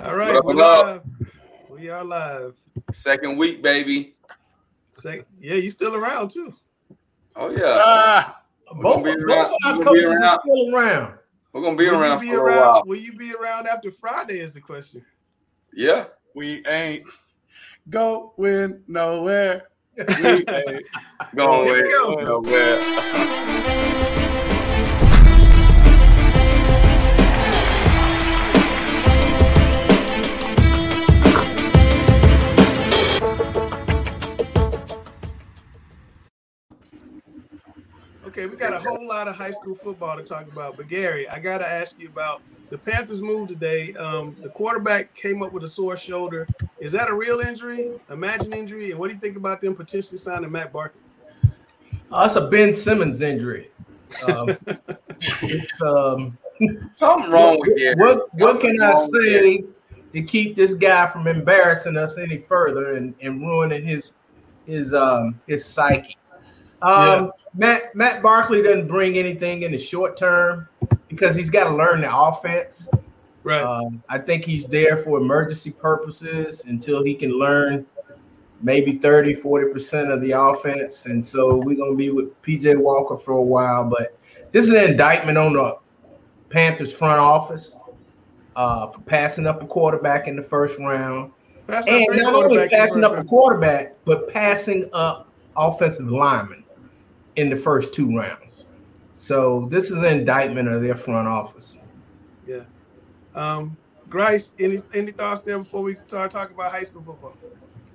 All right, up, we're up? live. We are live. Second week, baby. Second, yeah, you still around too. Oh yeah, Ah, We're Both, gonna be both around- of our we're be coaches are still around. we're gonna be will around you for be a around? while. Will you be around after Friday? Is the question. Yeah, we ain't going nowhere. We ain't going Here we with go. nowhere. Okay, we got a whole lot of high school football to talk about. But Gary, I gotta ask you about the Panthers move today. Um, the quarterback came up with a sore shoulder. Is that a real injury? Imagine injury? And what do you think about them potentially signing Matt Barkley? Oh, that's a Ben Simmons injury. Um, it's, um, Something wrong with Gary. what what can I Something wrong with say to keep this guy from embarrassing us any further and, and ruining his his um his psyche? Um, Matt Matt Barkley doesn't bring anything in the short term because he's got to learn the offense. Right. Um, I think he's there for emergency purposes until he can learn maybe 30, 40% of the offense. And so we're going to be with PJ Walker for a while. But this is an indictment on the Panthers front office uh, for passing up a quarterback in the first round. That's And not only quarterbacks in the passing up a quarterback, but passing up offensive linemen in the first two rounds. So this is an indictment of their front office. Yeah. Um, Grice, any any thoughts there before we start talking about high school football?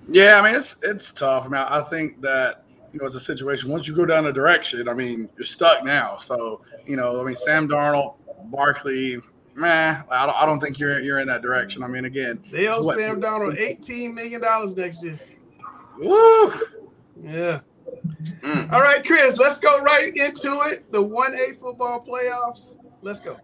Yeah, I mean it's it's tough. I mean, I think that you know it's a situation. Once you go down a direction, I mean, you're stuck now. So you know, I mean, Sam Darnold, Barkley, man, I don't, I don't think you're you're in that direction. I mean, again, They owe What- Sam Darnold eighteen million dollars next year. woo, Yeah. Mm. All right, Chris, let's go right into it. The one A football playoffs. Let's go.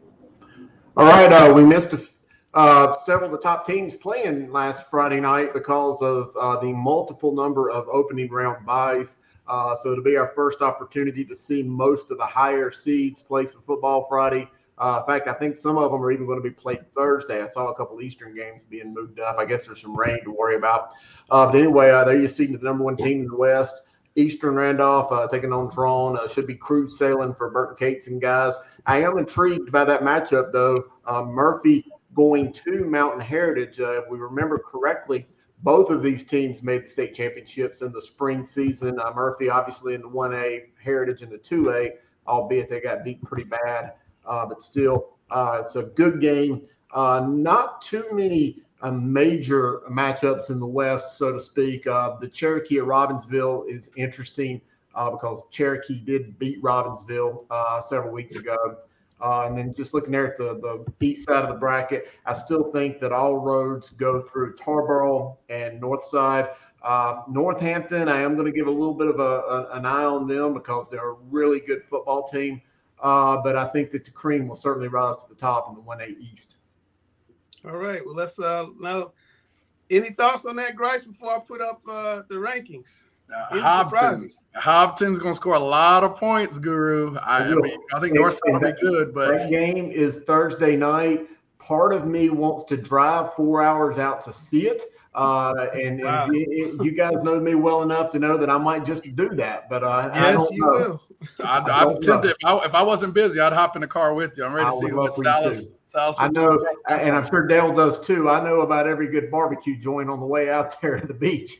All right, uh, we missed a f uh, several of the top teams playing last Friday night because of uh, the multiple number of opening round buys. Uh, so it'll be our first opportunity to see most of the higher seeds play some football Friday. Uh, in fact, I think some of them are even going to be played Thursday. I saw a couple Eastern games being moved up. I guess there's some rain to worry about. Uh, but anyway, uh, there you see the number one team in the West. Eastern Randolph uh, taking on Draughn. Uh, should be cruise sailing for Burton Cates and guys. I am intrigued by that matchup, though. Uh, Murphy going to Mountain Heritage. Uh, if we remember correctly, both of these teams made the state championships in the spring season. Uh, Murphy, obviously, in the 1A, Heritage in the 2A, albeit they got beat pretty bad. Uh, but still, it's a good game. Not too many major matchups in the West, so to speak. Uh, the Cherokee at Robbinsville is interesting uh, because Cherokee did beat Robbinsville uh, several weeks ago. Uh, and then just looking there at the, the east side of the bracket, I still think that all roads go through Tarboro and Northside. Uh, Northampton, I am going to give a little bit of a, a, an eye on them because they're a really good football team. Uh, but I think that the cream will certainly rise to the top in the 1A East. All right. Well, let's uh now. Any thoughts on that, Grice, before I put up uh the rankings? uh, Any Hobson. Hobson's gonna score a lot of points, Guru. I, I mean, I think Northside will be good, but That game is Thursday night. Part of me wants to drive four hours out to see it. Uh, and, Wow. and it- it- you guys know me well enough to know that I might just do that, but uh, I Yes, don't you know. will. I, I I'm don't know. tempted. If I, if I wasn't busy, I'd hop in the car with you. I'm ready I to see would what love for you Salas. to. Salas I know, and I'm sure Dale does too. I know about every good barbecue joint on the way out there to the beach.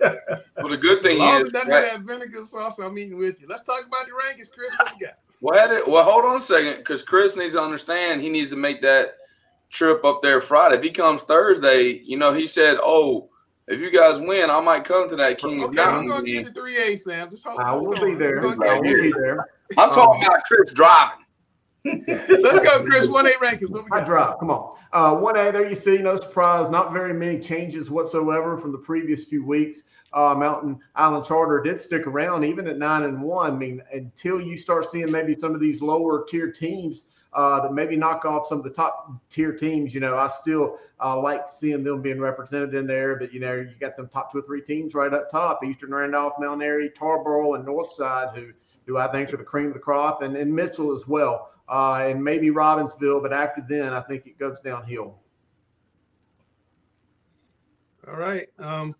Well, the good As thing long as is, it doesn't have that vinegar sauce, I'm eating with you. Let's talk about the rankings, Chris. What you got? well, it, well, hold on a second, because Chris needs to understand he needs to make that trip up there Friday. If he comes Thursday, you know, he said, "Oh, if you guys win, I might come to that Kings Okay, we're Mountain gonna game." get the three A, Sam. Just hold, I hold will on. be there. We're I will be there. there. I'm talking um, about Chris driving. Let's go, Chris. One A rankings. What we I got? drop. Come on. Uh, 1A, there you see, no surprise, not very many changes whatsoever from the previous few weeks. Uh, Mountain Island Charter did stick around even at nine and one. I mean, until you start seeing maybe some of these lower tier teams uh, that maybe knock off some of the top tier teams, you know, I still uh, like seeing them being represented in there. But, you know, you got them top two or three teams right up top Eastern Randolph, Mount Airy, Tarboro, and Northside, who, who I think are the cream of the crop, and, and Mitchell as well uh, and maybe Robbinsville. But after then, I think it goes downhill. All right. Um,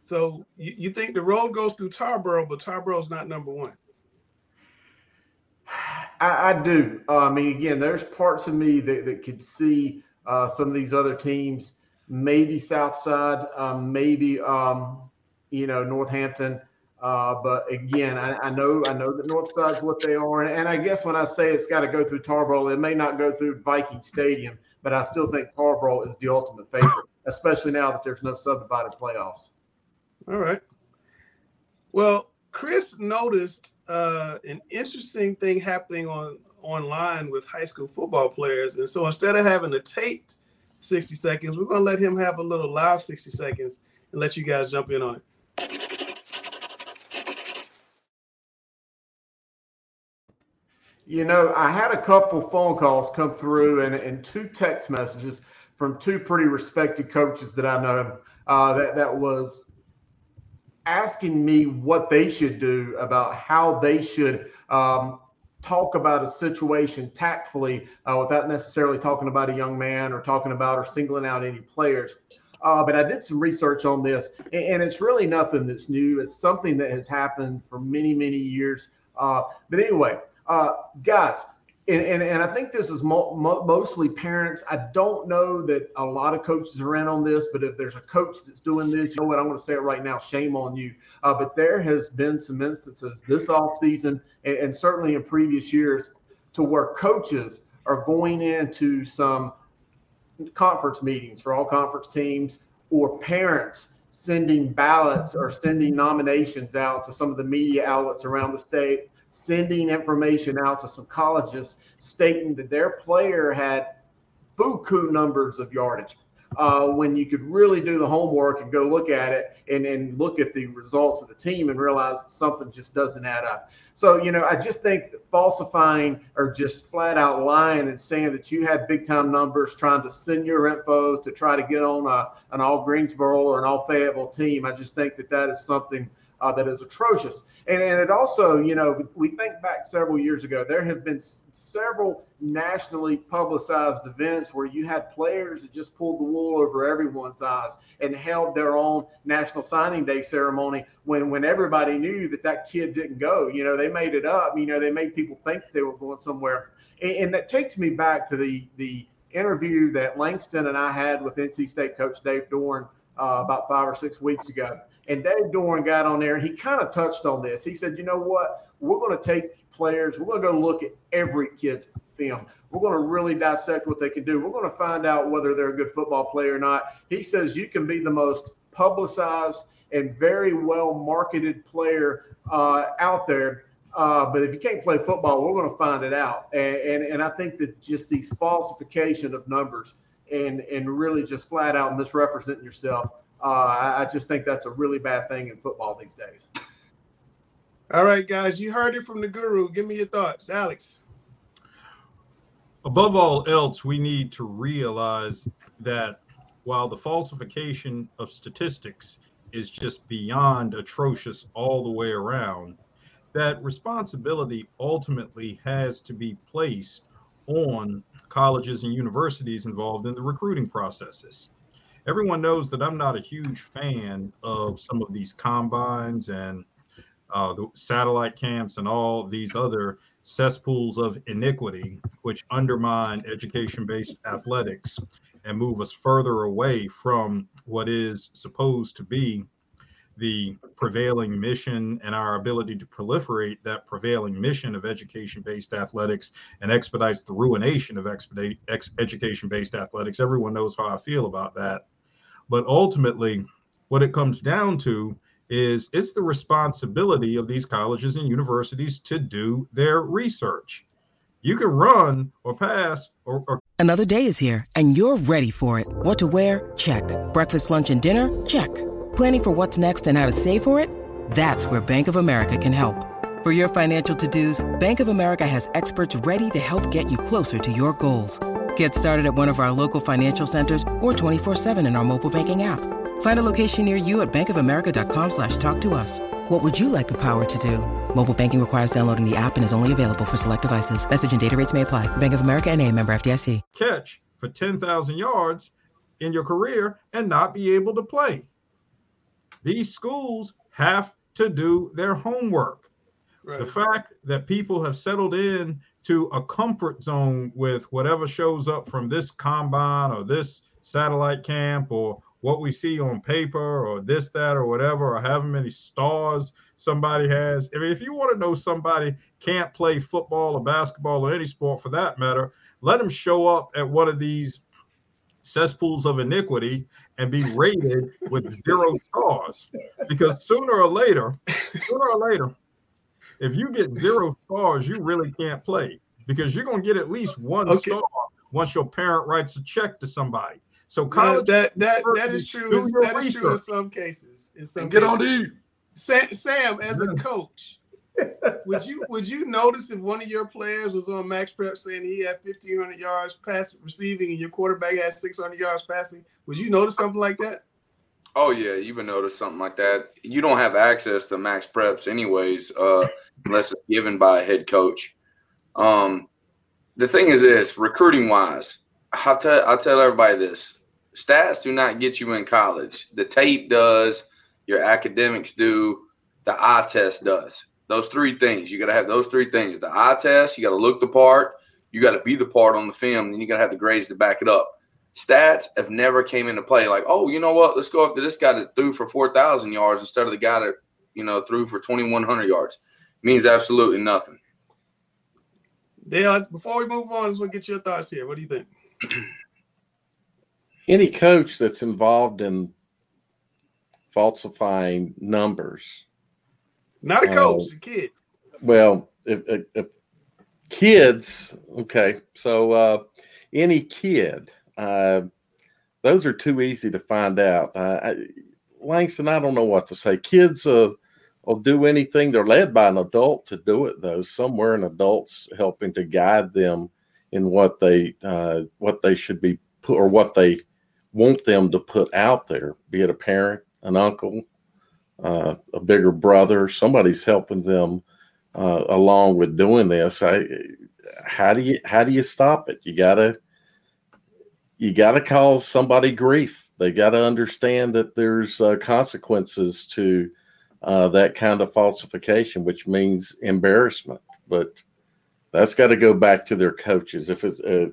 so you, you think the road goes through Tarboro, but Tarboro's not number one. I, I do. Uh, I mean, again, there's parts of me that, that could see uh, some of these other teams, maybe Southside, um, maybe um, you know Northampton. Uh, but again, I, I, know I know that Northside's what they are, and, and I guess when I say it's got to go through Tarboro, it may not go through Viking Stadium, but I still think Tarboro is the ultimate favorite, especially now that there's no subdivided playoffs. All right. Well, Chris noticed uh, an interesting thing happening on online with high school football players, and so instead of having a taped 60 seconds, we're gonna let him have a little live 60 seconds and let you guys jump in on it. You know, I had a couple phone calls come through and, and two text messages from two pretty respected coaches that I know uh, that that was asking me what they should do about how they should um, talk about a situation tactfully uh, without necessarily talking about a young man or talking about or singling out any players. Uh, but I did some research on this, and, and, it's really nothing that's new. It's something that has happened for many, many years. Uh, but anyway, uh, guys, and, and, and, I think this is mo- mo- mostly parents. I don't know that a lot of coaches are in on this, but if there's a coach that's doing this, you know what? I'm going to say it right now. Shame on you. Uh, but there has been some instances this offseason and, and certainly in previous years to where coaches are going into some conference meetings for all conference teams or parents sending ballots or sending nominations out to some of the media outlets around the state sending information out to some colleges stating that their player had buku numbers of yardage. Uh, when you could really do the homework and go look at it and, and look at the results of the team and realize something just doesn't add up. So, you know, I just think falsifying or just flat out lying and saying that you had big time numbers trying to send your info to try to get on a, an all Greensboro or an all Fayetteville team, I just think that that is something uh, that is atrocious. And, and it also, you know, we think back several years ago, there have been s- several nationally publicized events where you had players that just pulled the wool over everyone's eyes and held their own national signing day ceremony when, when everybody knew that that kid didn't go. You know, they made it up. You know, they made people think they were going somewhere. And, and that takes me back to the, the interview that Langston and I had with NC State coach Dave Doeren uh, about five or six weeks ago. And Dave Doeren got on there and he kind of touched on this. He said, you know what? We're going to take players, we're going to go look at every kid's film. We're going to really dissect what they can do. We're going to find out whether they're a good football player or not. He says you can be the most publicized and very well marketed player uh, out there. Uh, but if you can't play football, we're going to find it out. And, and, and I think that just these falsification of numbers and, and really just flat out misrepresenting yourself uh, I, I just think that's a really bad thing in football these days. All right, guys, you heard it from the guru. Give me your thoughts, Alex. Above all else, we need to realize that while the falsification of statistics is just beyond atrocious all the way around, that responsibility ultimately has to be placed on colleges and universities involved in the recruiting processes everyone knows that I'm not a huge fan of some of these combines and uh, the satellite camps and all these other cesspools of iniquity, which undermine education based athletics and move us further away from what is supposed to be the prevailing mission and our ability to proliferate that prevailing mission of education based athletics and expedites the ruination of expedite, education based athletics. Everyone knows how I feel about that. But ultimately, what it comes down to is it's the responsibility of these colleges and universities to do their research. You can run or pass or, or Another day is here, and you're ready for it. What to wear? Check. Breakfast, lunch, and dinner? Check. Planning for what's next and how to save for it? That's where Bank of America can help. For your financial to-dos, Bank of America has experts ready to help get you closer to your goals. Get started at one of our local financial centers or 24-7 in our mobile banking app. Find a location near you at bankofamerica.com slash talk to us. What would you like the power to do? Mobile banking requires downloading the app and is only available for select devices. Message and data rates may apply. Bank of America and a member FDIC. catch for 10,000 yards in your career and not be able to play. These schools have to do their homework. Right. The fact that people have settled in to a comfort zone with whatever shows up from this combine or this satellite camp or what we see on paper or this, that, or whatever, or however many stars somebody has. I mean, if you want to know somebody can't play football or basketball or any sport for that matter, let them show up at one of these cesspools of iniquity and be rated with zero stars. Because sooner or later, sooner or later, if you get zero stars, you really can't play because you're going to get at least one Okay. star once your parent writes a check to somebody. So No, college, that that that is true. Do in- your That is true in some cases. In some Get on cases. deep. Sam, Sam, as a coach, would you would you notice if one of your players was on max prep saying he had fifteen hundred yards pass receiving and your quarterback had six hundred yards passing? Would you notice something like that? Oh yeah, you would notice something like that. You don't have access to MaxPreps anyways, uh, unless it's given by a head coach. Um, the thing is this, recruiting wise, I tell I tell everybody this: stats do not get you in college. The tape does, your academics do, the eye test does. Those three things. You got to have those three things. The eye test, you got to look the part, you got to be the part on the film, and you got to have the grades to back it up stats have never came into play. Like, oh, you know what? Let's go after this guy that threw for four thousand yards instead of the guy that you know threw for twenty one hundred yards. Means absolutely nothing. Dale, before we move on, I just want to get your thoughts here. What do you think? any coach that's involved in falsifying numbers Not a Oh. coach, a kid. well if, if, if kids okay so uh any kid uh those are too easy to find out. Uh, I, langston i don't know what to say. Kids uh will do anything. They're led by an adult to do it though. Somewhere an adult's helping to guide them in what they uh what they should be put or what they want them to put out there be it a parent an uncle uh, a bigger brother. Somebody's helping them uh, along with doing this. I, how do you how do you stop it? You gotta you gotta cause somebody grief. They gotta understand that there's uh, consequences to uh, that kind of falsification, which means embarrassment. But that's got to go back to their coaches. If it's uh,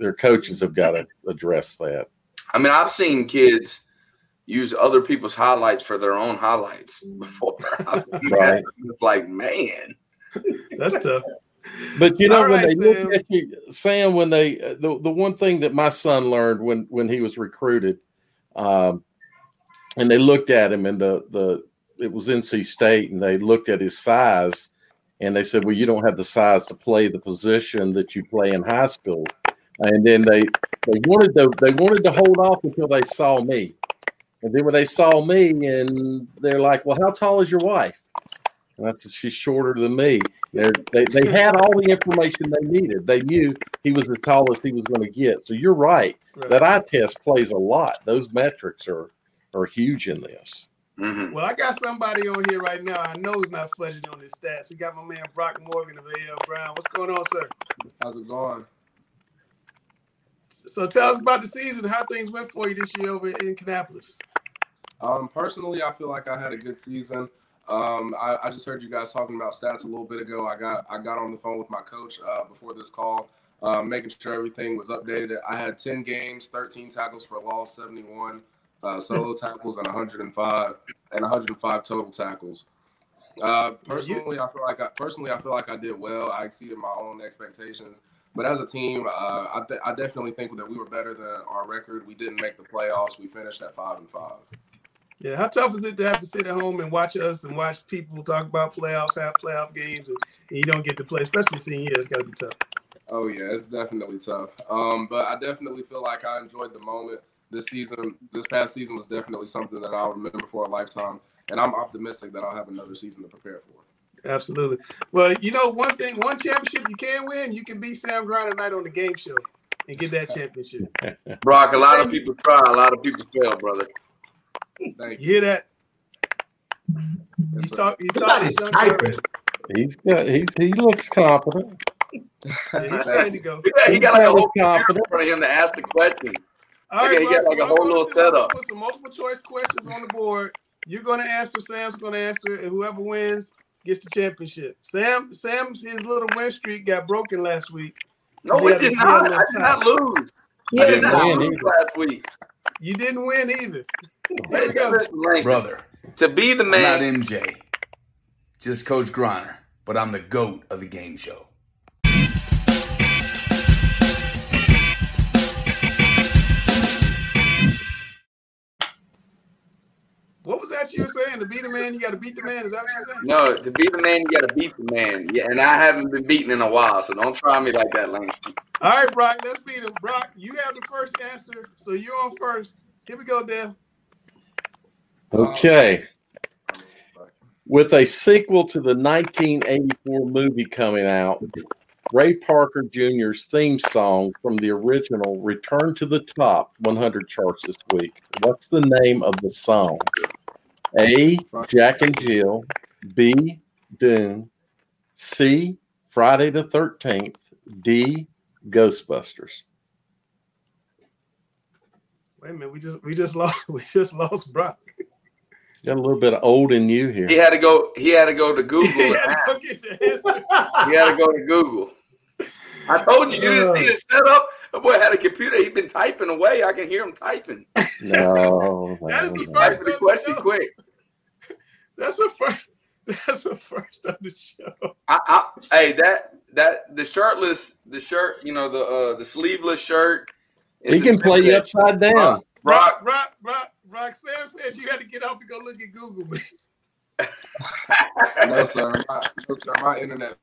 their coaches have got to address that. I mean, I've seen kids use other people's highlights for their own highlights before. I've seen that. It's like, man, That's tough. But you know All when right, they look at you, Sam, when they uh, the the one thing that my son learned when when he was recruited, um, and they looked at him and the the it was NC State and they looked at his size and they said, well, you don't have the size to play the position that you play in high school, and then they they wanted to they wanted to hold off until they saw me, and then when they saw me and they're like, well, how tall is your wife? And I she's shorter than me. They're, they they had all the information they needed. They knew he was the tallest he was going to get. So you're right. Right. That eye test plays a lot. Those metrics are are huge in this. Mhm. Well, I got somebody on here right now. I know he's not fudging on his stats. He got my man Brock Morgan of AL Brown. What's going on, sir? How's it going? So tell us about the season, how things went for you this year over in Kannapolis. Um, personally, I feel like I had a good season. Um, I, I just heard you guys talking about stats a little bit ago. I got I got on the phone with my coach uh, before this call, uh, making sure everything was updated. I had 10 games, 13 tackles for loss, 71 uh, solo tackles, and 105 and 105 total tackles. Uh, personally, I feel like I, personally I feel like I did well. I exceeded my own expectations. But as a team, uh, I, th- I definitely think that we were better than our record. We didn't make the playoffs. We finished at five and five. Yeah, how tough is it to have to sit at home and watch us and watch people talk about playoffs, have playoff games, and, and you don't get to play, especially senior year? It's got to be tough. Oh yeah, it's definitely tough. Um, but I definitely feel like I enjoyed the moment this season. This past season was definitely something that I'll remember for a lifetime, and I'm optimistic that I'll have another season to prepare for. Absolutely. Well, you know, one thing, one championship you can win, you can beat Sam Grinder tonight on the game show and get that championship. Brock, a lot of people try, a lot of people fail, brother. Thank You hear that? Yes, He's sir. talk, he's Look at talking. his He's. He's got he's he looks confident. He's ready to go. He got, he got like a whole computer in Confident. front of him to ask the question. All Okay, he got Brock, like so a whole I'm little gonna do- I'm gonna setup. Put some multiple choice questions on the board. You're going to answer. Sam's going to answer, and whoever wins gets the championship. Sam, Sam's his little win streak got broken last week. No, He it did a- he had a not. I did not lose. I I did didn't win lose last week. You didn't win either. Here we go. Listen, Brother, to be the I'm man, not MJ, just Coach Griner, but I'm the GOAT of the game show. What was that you were saying? To be the man, you got to beat the man. Is that what you're saying? no, to be the man, you got to beat the man. Yeah, and I haven't been beaten in a while, so don't try me like that, Langston. All right, Brock, let's beat him. Brock, you have the first answer, so you're on first. Here we go, Dale. Okay. Um, with a sequel to the 1984 movie coming out, Ray Parker Jr.'s theme song from the original returned to the top 100 charts this week. What's the name of the song? A. Jack and Jill. B. Dune. C. Friday the 13th. D. Ghostbusters. Wait a minute, we just we just lost we just lost Brock. Got a little bit of old in you here. He had to go. He had to go to Google. He had to go get the. He had to go to Google. I told you, you didn't see his setup. The boy had a computer. He'd been typing away. I can hear him typing. No. That is the no, no. first the question quick. That's the first. That's the first on the show. I, I, hey, that that the shirtless, the shirt, you know, the uh the sleeveless shirt. He can play you upside down. Brock, Brock, Brock, Brock, Brock, Brock. Sam said you had to get off and go look at Google. Man. No sir, my, no, sir, my internet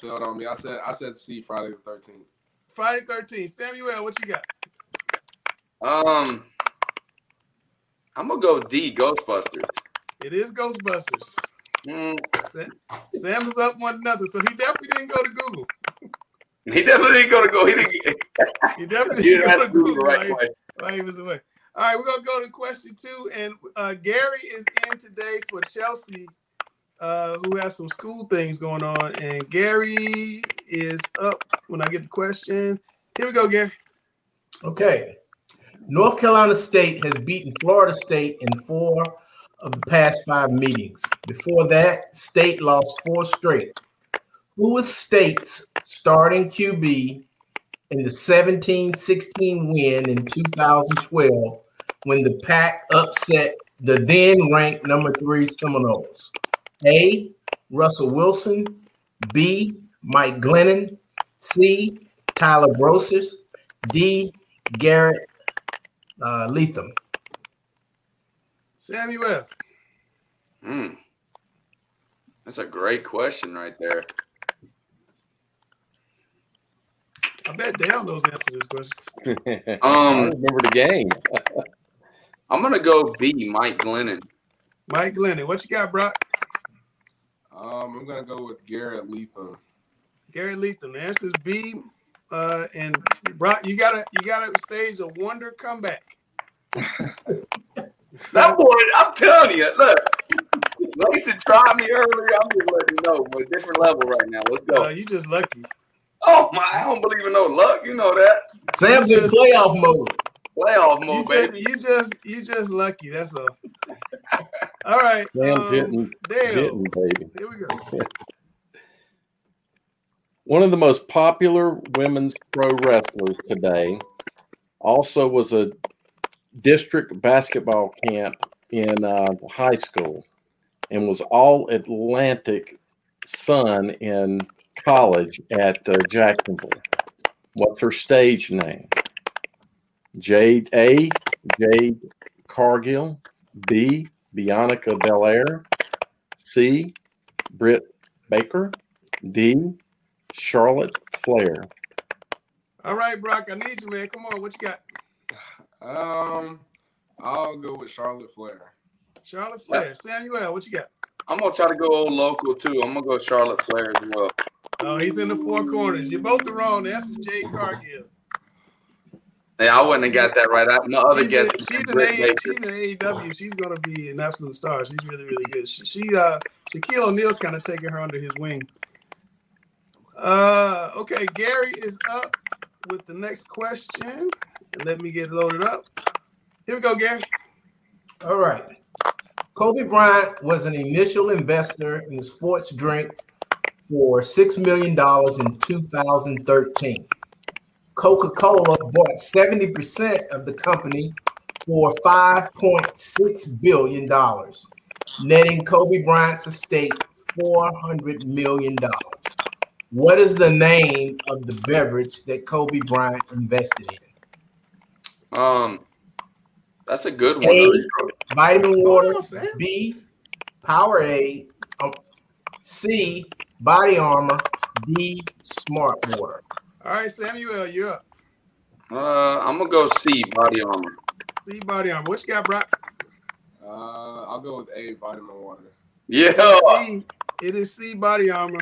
failed on me. I said I said see Friday the 13th. Friday 13th. Samuel, what you got? Um, I'm gonna go D. Ghostbusters. It is Ghostbusters. Mm, Sam is up one another, so he definitely didn't go to Google. he definitely didn't go to go. He didn't. He definitely he didn't didn't go to to Google right while he- way. he was away. All right, we're gonna go to question two, and uh, Gary is in today for Chelsea, uh, who has some school things going on, and Gary is up when I get the question. Here we go, Gary. Okay. North Carolina State has beaten Florida State in four of the past five meetings. Before that, State lost four straight. Who was State's starting QB in the 17 16 win in 2012 when the Pack upset the then ranked number three Seminoles? A. Russell Wilson. B. Mike Glennon. C. Tyler Brosius. D. Garrett uh, Leatham. Samuel. Hmm. That's a great question right there. I bet Dale knows the answer to this question. I Um, remember the game. I'm gonna go B. Mike Glennon. Mike Glennon. What you got, Brock? Um, I'm gonna go with Garrett Leatham. Garrett Leatham. The answer is B. Uh, and Brock, you gotta you gotta stage a wonder comeback. That boy, I'm telling you, look. Mason tried me earlier. I'm just letting you know, but different level right now. Let's Uh, go. you just lucky. Oh my, I don't believe in no luck. You know that. Sam's in playoff mode. Playoff You just, baby. you just you just lucky. That's all. All right. Damn, um, Jitten, Dale. Jitten, baby. Here we go. One of the most popular women's pro wrestlers today also was a district basketball camp in uh, high school and was all Atlantic Sun in college at uh, Jacksonville. What's her stage name? Jade A. Jade Cargill. B. Bianca Belair. C. Britt Baker. D. Charlotte Flair. All right, Brock, I need you, man. Come on, what you got? Um, I'll go with Charlotte Flair. Charlotte Flair. Samuel, what you got? I'm gonna try to go old local too. I'm gonna go Charlotte Flair as well. Oh, he's in the four corners. You're both the wrong. That's Jade Cargill. Hey, I wouldn't have got that right. I, my other She's, guess. in, she's, in Britt A, she's in AEW. She's gonna be an absolute star. She's really, really good. She, she uh Shaquille O'Neal's kind of taking her under his wing. Uh okay, Gary is up with the next question. And let me get loaded up. Here we go, Gary. All right. Kobe Bryant was an initial investor in the sports drink for $6 million in 2013. Coca Cola bought 70% of the company for $5.6 billion, netting Kobe Bryant's estate $400 million. What is the name of the beverage that Kobe Bryant invested in? Um, that's a good one. A, vitamin water. on, Sam. B, Powerade. Um, C, Body Armor. D, Smart Water. All right, Samuel, you're up. Uh, I'm gonna go C. Body armor. See body armor. What you got, Brock? Uh, I'll go with A, vitamin water. Yeah. C, it is C body armor.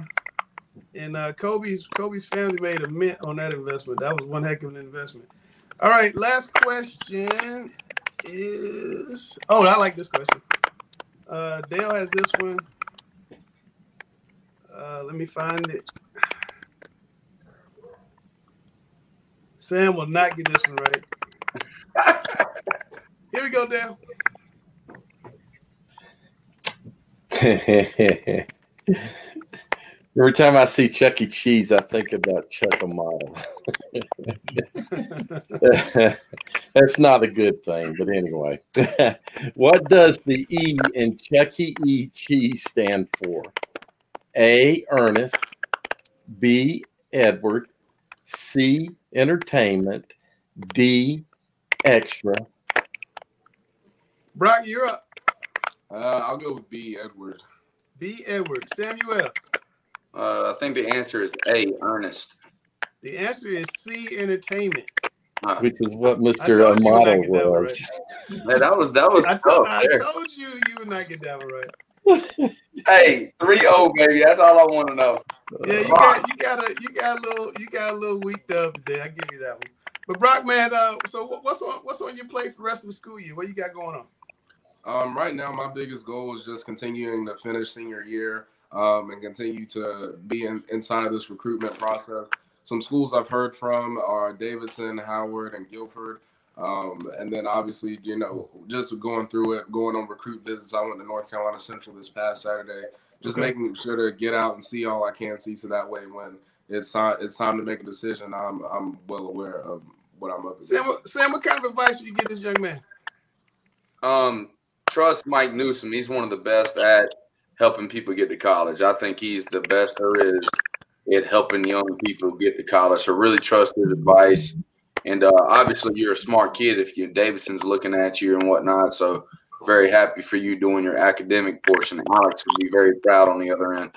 And uh, Kobe's Kobe's family made a mint on that investment. That was one heck of an investment. All right, last question is oh, I like this question. Uh, Dale has this one. Uh, let me find it. Sam will not get this one right. Here we go, Dale. Every time I see Chuck E. Cheese, I think about Chuck a model. That's not a good thing, but anyway. what does the E in Chuck E. Cheese stand for? A. Ernest. B. Edward. C. Entertainment. D. Extra. Brock, you're up. Uh, I'll go with B, Edward. B. Edward. Samuel. Uh, I think the answer is A. Ernest. The answer is C. Entertainment. Uh, Which is what Mr. told you when I Amato get that one was. right. hey, that was that was I tough told, I told you you would not get that one right. Hey, 3-0, baby. That's all I want to know. Yeah, you got you got a you got a little you got a little weak dub today. I give you that one. But Brock, man, uh, so what's on what's on your plate for the rest of the school year? What you got going on? Um, right now, my biggest goal is just continuing to finish senior year um, and continue to be in, inside of this recruitment process. Some schools I've heard from are Davidson, Howard, and Guilford. Um, and then obviously, you know, just going through it, going on recruit visits. I went to North Carolina Central this past Saturday, just Okay. making sure to get out and see all I can see, so that way when it's time, it's time to make a decision, I'm I'm well aware of what I'm up against. Sam, what- Sam, what kind of advice would you give this young man? Um, trust Mike Newsom. He's one of the best at helping people get to college. I think he's the best there is at helping young people get to college. So really trust his advice. And uh, obviously, you're a smart kid if you Davidson's looking at you and whatnot. So very happy for you doing your academic portion. Alex would be very proud on the other end.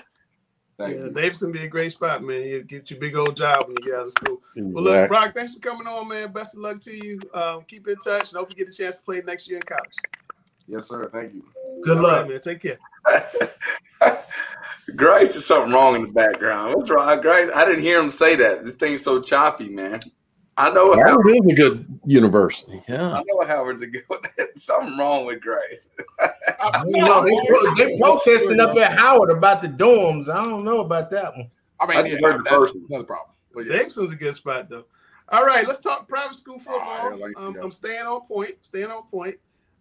Thank yeah, you. Davidson be a great spot, man. He'll get you a big old job when you get out of school. Well, look, Exactly. Brock, thanks for coming on, man. Best of luck to you. Um, keep in touch, and hope you get a chance to play next year in college. Yes, sir. Thank you. Good All luck. right, man. Take care. Grace, is something wrong in the background. What's wrong? Grace, I didn't hear him say that. The thing's so choppy, man. I know Howard, Howard is a good university. Yeah. I know Howard's a good something wrong with Grace. You know, they, pro- they protesting up at Howard about the dorms. I don't know about that one. I mean, I yeah, just heard the that's first one. another problem. But yeah. Davidson's a good spot, though. All right, let's talk private school football. All right, I like um. I'm staying on point. Staying on point.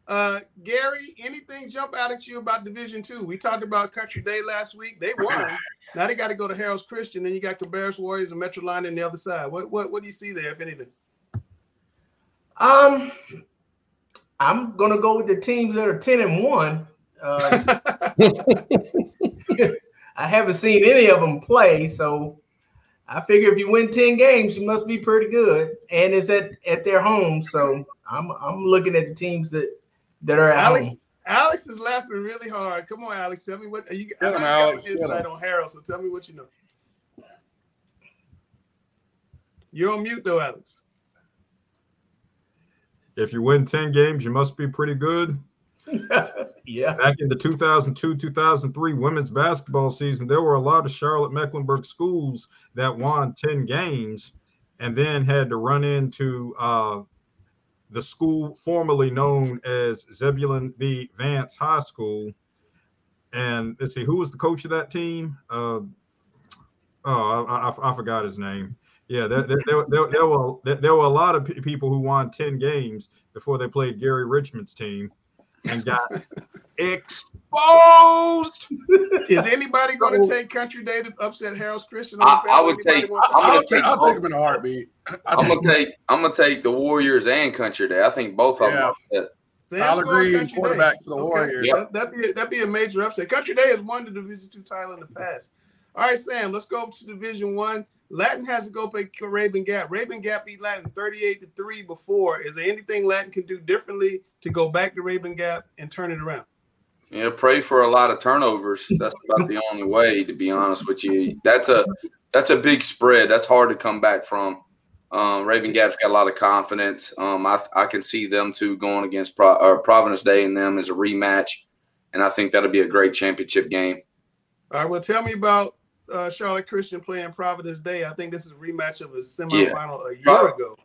Uh, Gary, anything jump out at you about Division Two? We talked about Country Day last week. They won. now they got to go to Harrells Christian. Then you got Cabarrus Warriors and Metrolina on the other side. What what what do you see there, if anything? Um, I'm gonna go with the teams that are ten and one. Uh, I haven't seen any of them play, so I figure if you win ten games, you must be pretty good, and it's at at their home. So I'm I'm looking at the teams that that are at Alex, home. Alex is laughing really hard. Come on, Alex. Tell me what you, I Get know got Alex, some insight on Harold. So tell me what you know. You're on mute though, Alex. If you win 10 games, you must be pretty good. yeah. Back in the 2002 2003 women's basketball season, there were a lot of Charlotte Mecklenburg schools that won 10 games and then had to run into uh, the school formerly known as Zebulon B. Vance High School. And let's see, who was the coach of that team? Uh, oh, I, I, I forgot his name. Yeah, there, there, there, there, there were there, there were a lot of people who won 10 games before they played Gary Richmond's team and got exposed. Is anybody going to take Country Day to upset Harrells Christian? I, I would take. I'm I'll, gonna take, take. I'll take him in a heartbeat. I'll I'm gonna take. I'm gonna take the Warriors and Country Day. I think both of Yeah. them. Are Sam's Tyler Green, quarterback Day. for the Okay. Warriors. That, that'd be that'd be a major upset. Country Day has won the Division Two title in the past. All right, Sam, let's go to Division One. Latin has to go play Rabun Gap. Rabun Gap beat Latin 38 to 3 before. Is there anything Latin can do differently to go back to Rabun Gap and turn it around? Yeah, pray for a lot of turnovers. That's about the only way, to be honest with you. That's a that's a big spread. That's hard to come back from. Um, Rabun Gap's got a lot of confidence. Um, I I can see them two going against Pro, or Providence Day and them as a rematch, and I think that'll be a great championship game. All right, well, tell me about uh, Charlotte Christian playing Providence Day. I think this is a rematch of a semifinal a year Pro- ago.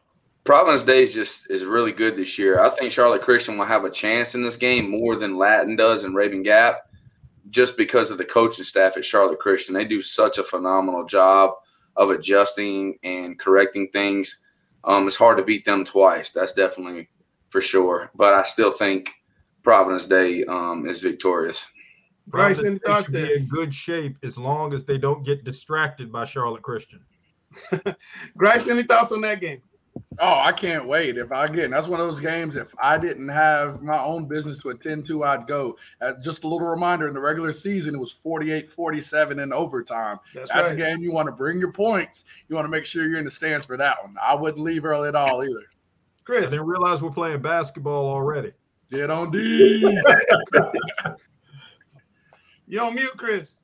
Providence Day is just is really good this year. I think Charlotte Christian will have a chance in this game more than Latin does in Rabun Gap, just because of the coaching staff at Charlotte Christian. They do such a phenomenal job of adjusting and correcting things. Um, it's hard to beat them twice. That's definitely for sure. But I still think Providence Day um, is victorious. Bryce, Providence any Day thoughts should be there? in good shape as long as they don't get distracted by Charlotte Christian. Grace, any thoughts on that game? Oh, I can't wait. If I get, that's one of those games. If I didn't have my own business to attend to, I'd go. Uh, just a little reminder: in the regular season, it was 48-47 in overtime. That's, That's right. a game you want to bring your points. You want to make sure you're in the stands for that one. I wouldn't leave early at all either. I Chris, didn't realize we're playing basketball already. Get on D. you're on mute, Chris.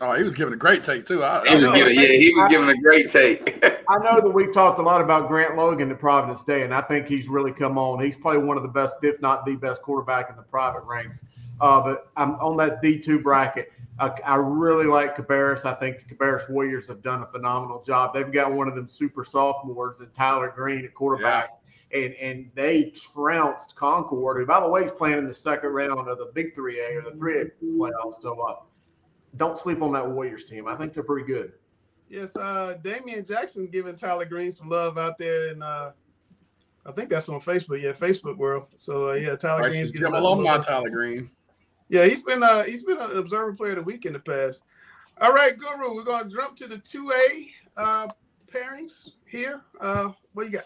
oh, he was giving a great take too. I, He was giving, yeah, he was giving a great take. I know that we've talked a lot about Grant Logan at Providence Day, and I think he's really come on. He's probably one of the best, if not the best, quarterback in the private ranks. Uh, but I'm on that D2 bracket. I, I really like Cabarrus. I think the Cabarrus Warriors have done a phenomenal job. They've got one of them super sophomores and Tyler Green at quarterback. And, and they trounced Concord, who, by the way, is playing in the second round of the Big 3A or the 3A playoffs. So uh, don't sleep on that Warriors team. I think they're pretty good. Yes, uh, Damian Jackson giving Tyler Green some love out there, and uh, I think that's on Facebook. Yeah, Facebook world. So uh, yeah, Tyler Green's getting Jim a lot of alumni love. Tyler Green. Yeah, he's been uh, he's been an observer player of the week in the past. All right, Guru, we're gonna jump to the two A uh, pairings here. Uh, what you got?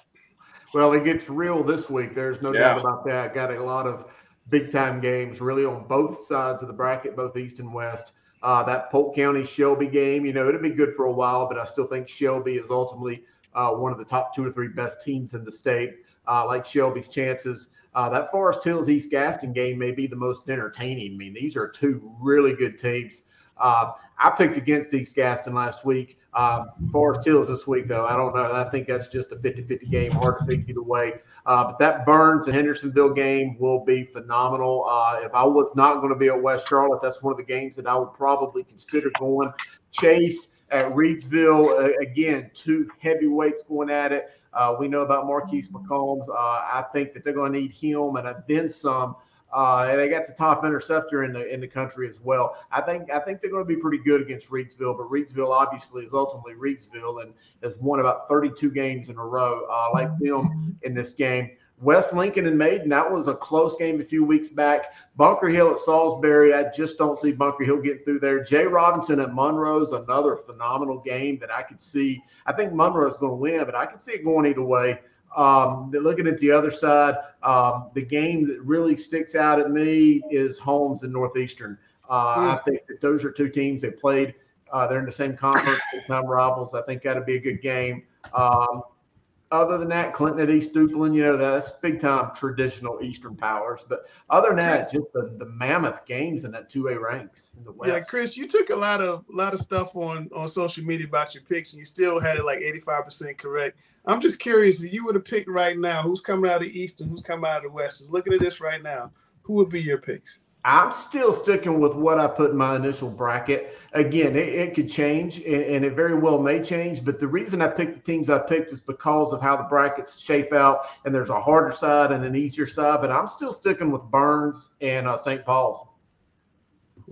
Well, it gets real this week. There's no Yeah. doubt about that. Got a lot of big time games really on both sides of the bracket, both East and West. Uh, that Polk County Shelby game, you know, it'll be good for a while, but I still think Shelby is ultimately uh, one of the top two or three best teams in the state. Uh, like Shelby's chances. Uh, that Forest Hills East Gaston game may be the most entertaining. I mean, these are two really good teams. Uh, I picked against East Gaston last week. Forest Hills this week, though, I don't know. I think that's just a 50 50 game. Hard to pick either way. Uh, but that Burns and Hendersonville game will be phenomenal. Uh, if I was not going to be at West Charlotte, that's one of the games that I would probably consider going. Chase at Reidsville, uh, again, two heavyweights going at it. Uh, we know about Marquise McCombs. Uh, I think that they're going to need him and then some. Uh, and they got the top interceptor in the in the country as well. I think I think they're going to be pretty good against Reidsville, but Reidsville obviously is ultimately Reidsville and has won about 32 games in a row. Uh, like them in this game. West Lincoln and Maiden, that was a close game a few weeks back. Bunker Hill at Salisbury, I just don't see Bunker Hill getting through there. Jay Robinson at Monroe's another phenomenal game that I could see. I think Monroe's going to win, but I could see it going either way. Um, looking at the other side, um, the game that really sticks out at me is Holmes and Northeastern. Uh, I think that those are two teams that played. Uh, they're in the same conference, big time rivals. I think that'll be a good game. Um, other than that, Clinton at East Duplin, you know, that's big time traditional Eastern powers. But other than that, just the, the mammoth games in that two A ranks in the West. Yeah, Chris, you took a lot of a lot of stuff on on social media about your picks, and you still had it like eighty five percent correct. I'm just curious if you were to pick right now, who's coming out of the East and who's coming out of the West? Just looking at this right now, who would be your picks? I'm still sticking with what I put in my initial bracket. Again, it, it could change, and, and, it very well may change. But the reason I picked the teams I picked is because of how the brackets shape out, and there's a harder side and an easier side. But I'm still sticking with Burns and uh, St. Paul's.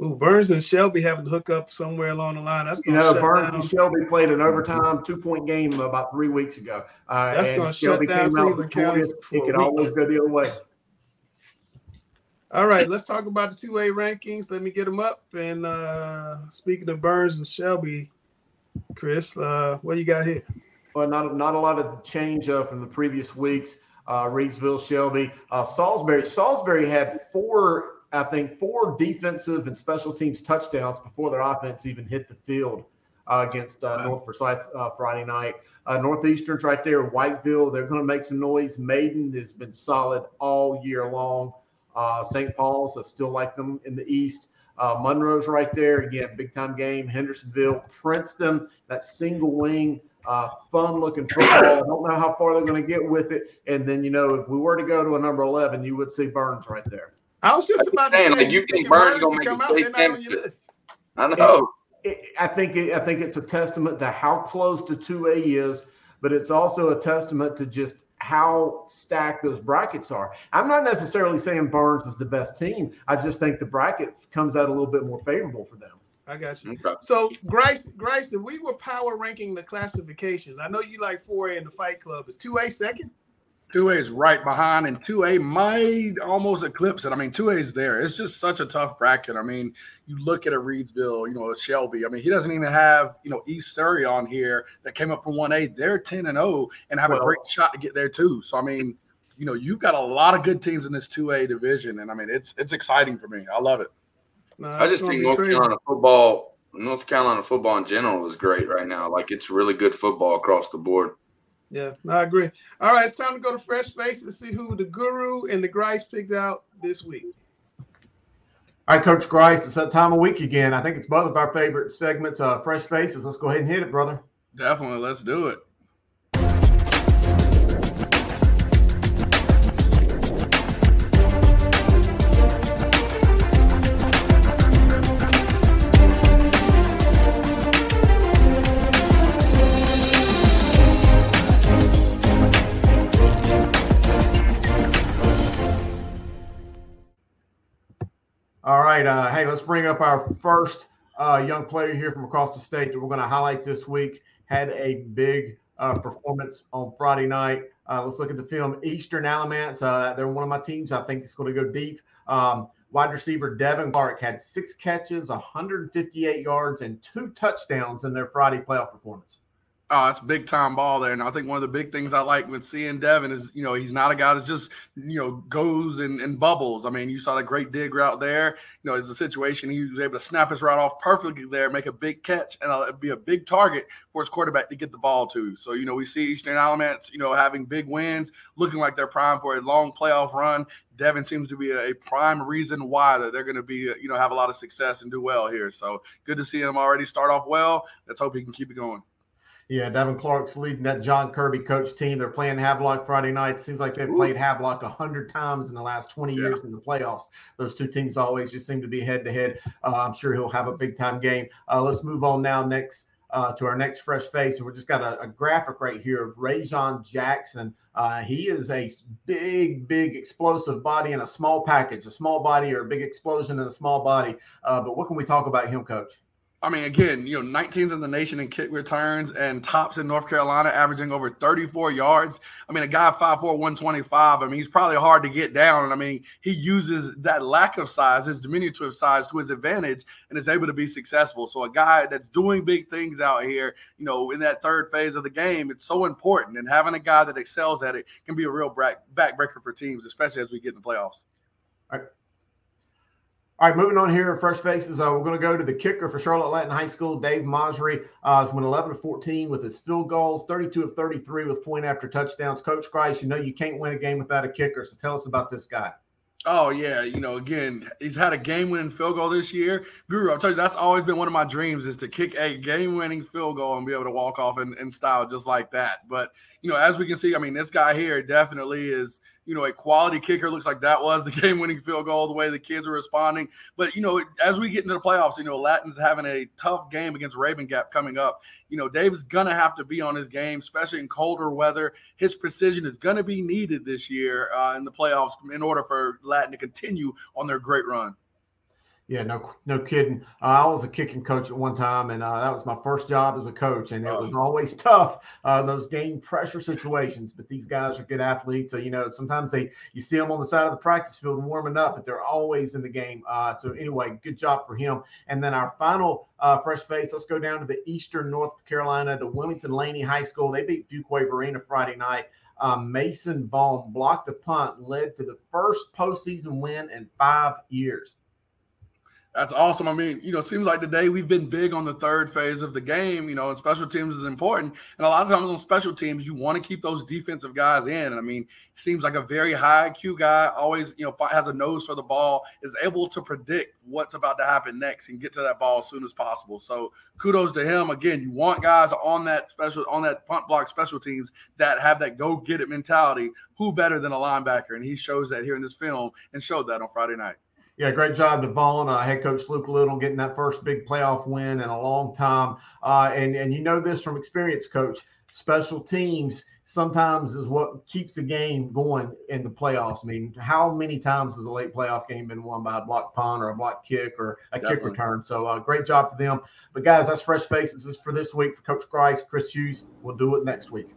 Ooh, Burns and Shelby having to hook up somewhere along the line. That's you know Burns down. and Shelby played an overtime two point game about three weeks ago. Uh, That's going to shut down Cleveland County. It could always go the other way. All right, let's talk about the two A rankings. Let me get them up. And uh, speaking of Burns and Shelby, Chris, uh, what you got here? Well, not not a lot of change uh, from the previous weeks. Uh, Reidsville, Shelby, uh, Salisbury. Salisbury had four, I think, four defensive and special teams touchdowns before their offense even hit the field uh, against uh, North Forsyth Friday night. Northeastern's right there. Whiteville, they're going to make some noise. Maiden has been solid all year long. Uh, St. Paul's, I still like them in the East. Uh, Monroe's right there. Again, big time game. Hendersonville, Princeton, that single wing, uh, fun looking football. I don't know how far they're going to get with it. And then, you know, if we were to go to a number 11, you would see Burns right there. I was just about saying, to say, like, you think Burns, going to make a state I know. It, it, I think it, I think it's a testament to how close to 2A is, but it's also a testament to just how stacked those brackets are. I'm not necessarily saying Burns is the best team. I just think the bracket comes out a little bit more favorable for them. I got you. Okay. So, Grace, Grace, if we were power ranking the classifications, I know you like 4A in the Fight Club. Is 2A second? 2A is right behind, and 2A might almost eclipse it. I mean, 2A is there. It's just such a tough bracket. I mean, you look at a Reidsville, you know, a Shelby. I mean, he doesn't even have, you know, East Surry on here that came up from 1A. They're 10 and 0 and have well, a great shot to get there too. So, I mean, you know, you've got a lot of good teams in this 2A division, and I mean, it's it's exciting for me. I love it. I just think North crazy. Carolina football, North Carolina football in general is great right now. Like, it's really good football across the board. Yeah, I agree. All right, it's time to go to Fresh Faces and see who the Guru and the Grice picked out this week. All right, Coach Grice, it's that time of week again. I think it's both of our favorite segments, uh, Fresh Faces. Let's go ahead and hit it, brother. Definitely, let's do it. Right. Uh, hey, let's bring up our first uh, young player here from across the state that we're going to highlight this week. Had a big uh, performance on Friday night. Uh, let's look at the film Eastern Alamance. Uh, they're one of my teams. I think it's going to go deep. Um, wide receiver Devin Clark had six catches, 158 yards, and two touchdowns in their Friday playoff performance. Oh, it's big time ball there. And I think one of the big things I like with seeing Devin is, you know, he's not a guy that just, you know, goes and, and bubbles. I mean, you saw the great dig route there. You know, it's a situation he was able to snap his route off perfectly there, make a big catch, and uh, be a big target for his quarterback to get the ball to. So, you know, we see Eastern Alamance, you know, having big wins, looking like they're primed for a long playoff run. Devin seems to be a, prime reason why that they're going to be, you know, have a lot of success and do well here. So good to see him already start off well. Let's hope he can keep it going. Yeah, Devin Clark's leading that John Kirby coach team. They're playing Havelock Friday night. Seems like they've Ooh. played Havelock a hundred times in the last 20 yeah. years in the playoffs. Those two teams always just seem to be head to head. I'm sure he'll have a big time game. Uh, let's move on now next uh, to our next fresh face. And we just got a, a graphic right here of Rajon Jackson. Uh, he is a big, big explosive body in a small package, a small body or a big explosion in a small body. Uh, but what can we talk about him, coach? I mean, again, you know, 19th in the nation in kick returns and tops in North Carolina, averaging over 34 yards. I mean, a guy 5'4, 125. I mean, he's probably hard to get down. And I mean, he uses that lack of size, his diminutive size, to his advantage and is able to be successful. So, a guy that's doing big things out here, you know, in that third phase of the game, it's so important. And having a guy that excels at it can be a real backbreaker for teams, especially as we get in the playoffs. All right. All right, moving on here, Fresh Faces. Uh, we're going to go to the kicker for Charlotte Latin High School. Dave Masri uh, has went 11 to 14 with his field goals, 32 of 33 with point after touchdowns. Coach Grice, you know you can't win a game without a kicker, so tell us about this guy. Oh yeah, you know, again, he's had a game-winning field goal this year. Guru, I'll tell you, that's always been one of my dreams is to kick a game-winning field goal and be able to walk off in, in style just like that. But you know, as we can see, I mean, this guy here definitely is you know, a quality kicker. Looks like that was the game winning field goal, the way the kids are responding. But, you know, as we get into the playoffs, you know, Latin's having a tough game against Rabun Gap coming up. You know, Dave's going to have to be on his game, especially in colder weather. His precision is going to be needed this year uh, in the playoffs in order for Latin to continue on their great run. Yeah, no, no kidding. Uh, I was a kicking coach at one time, and uh, that was my first job as a coach, and it was always tough uh, those game pressure situations. But these guys are good athletes, so you know sometimes they you see them on the side of the practice field warming up, but they're always in the game. Uh, so anyway, good job for him. And then our final uh, fresh face. Let's go down to the Eastern North Carolina, the Wilmington Laney High School. They beat Fuquay Varina Friday night. Um, Mason Baum blocked a punt, led to the first postseason win in five years. That's awesome. I mean, you know, it seems like today we've been big on the third phase of the game, you know, and special teams is important. And a lot of times on special teams, you want to keep those defensive guys in. And I mean, seems like a very high IQ guy, always, you know, has a nose for the ball, is able to predict what's about to happen next and get to that ball as soon as possible. So kudos to him. Again, you want guys on that special, on that punt block special teams that have that go get it mentality. Who better than a linebacker? And he shows that here in this film and showed that on Friday night. Yeah, great job, Devon. Uh, head coach Luke Little getting that first big playoff win in a long time. Uh, and and you know this from experience, coach. Special teams sometimes is what keeps a game going in the playoffs. I mean, how many times has a late playoff game been won by a block punt or a block kick or a Definitely. kick return? So uh, great job for them. But guys, that's fresh faces for this week for Coach Grice, Chris Hughes. We'll do it next week.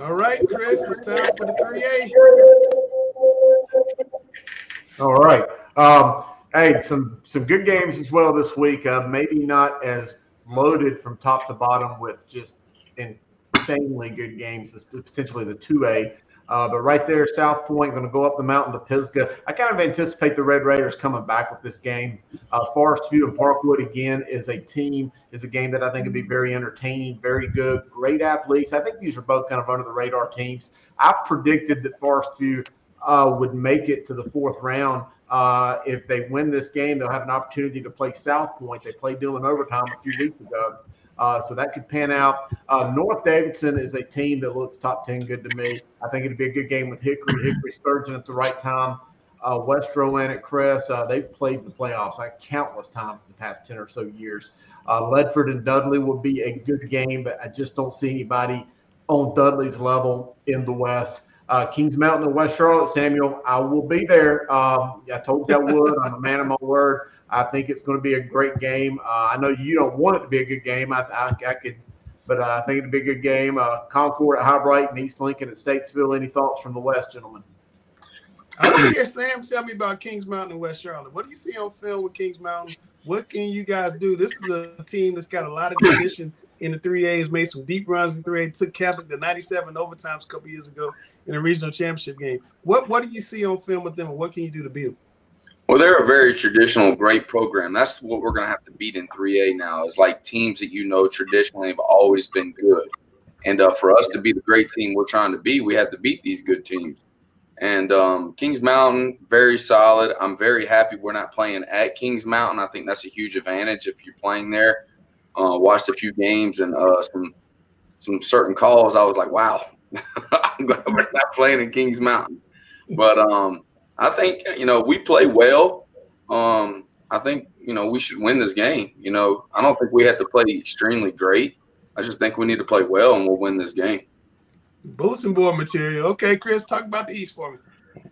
All right, Chris, it's time for the 3A. All right. Um, hey, some some good games as well this week. Uh, maybe not as loaded from top to bottom with just insanely good games as potentially the two A. Uh, but right there, South Point going to go up the mountain to Pisgah. I kind of anticipate the Red Raiders coming back with this game. Uh, Forest View and Parkwood again is a team, is a game that I think would be very entertaining, very good, great athletes. I think these are both kind of under the radar teams. I've predicted that Forest View uh, would make it to the fourth round. Uh, if they win this game, they'll have an opportunity to play South Point. They played Dillon overtime a few weeks ago. Uh, so that could pan out. Uh, North Davidson is a team that looks top 10 good to me. I think it'd be a good game with Hickory, Hickory Sturgeon at the right time. Uh, West Rowan at Crest, uh, they've played the playoffs like countless times in the past 10 or so years. Uh, Ledford and Dudley will be a good game, but I just don't see anybody on Dudley's level in the West uh, Kings Mountain in West Charlotte, Samuel. I will be there. Um, I told you I would. I'm a man of my word. I think it's going to be a great game. Uh, I know you don't want it to be a good game. I, I, I could, but uh, I think it'd be a good game. Uh, Concord at Hibriten and East Lincoln at Statesville. Any thoughts from the West, gentlemen? I want to hear Sam tell me about Kings Mountain in West Charlotte. What do you see on film with Kings Mountain? What can you guys do? This is a team that's got a lot of tradition in the 3As, made some deep runs in 3A, took Catholic to 97 overtimes a couple years ago in a regional championship game. What what do you see on film with them, and what can you do to beat them? Well, they're a very traditional, great program. That's what we're going to have to beat in 3A now. Is like teams that you know traditionally have always been good, and uh, for us to be the great team we're trying to be, we have to beat these good teams. And um, Kings Mountain, very solid. I'm very happy we're not playing at Kings Mountain. I think that's a huge advantage if you're playing there. Uh, watched a few games and uh, some some certain calls. I was like, wow, I'm glad we're not playing in Kings Mountain. But um, I think you know we play well. Um, I think you know we should win this game. You know, I don't think we have to play extremely great. I just think we need to play well, and we'll win this game. Bulletin board material. Okay, Chris, talk about the East for me.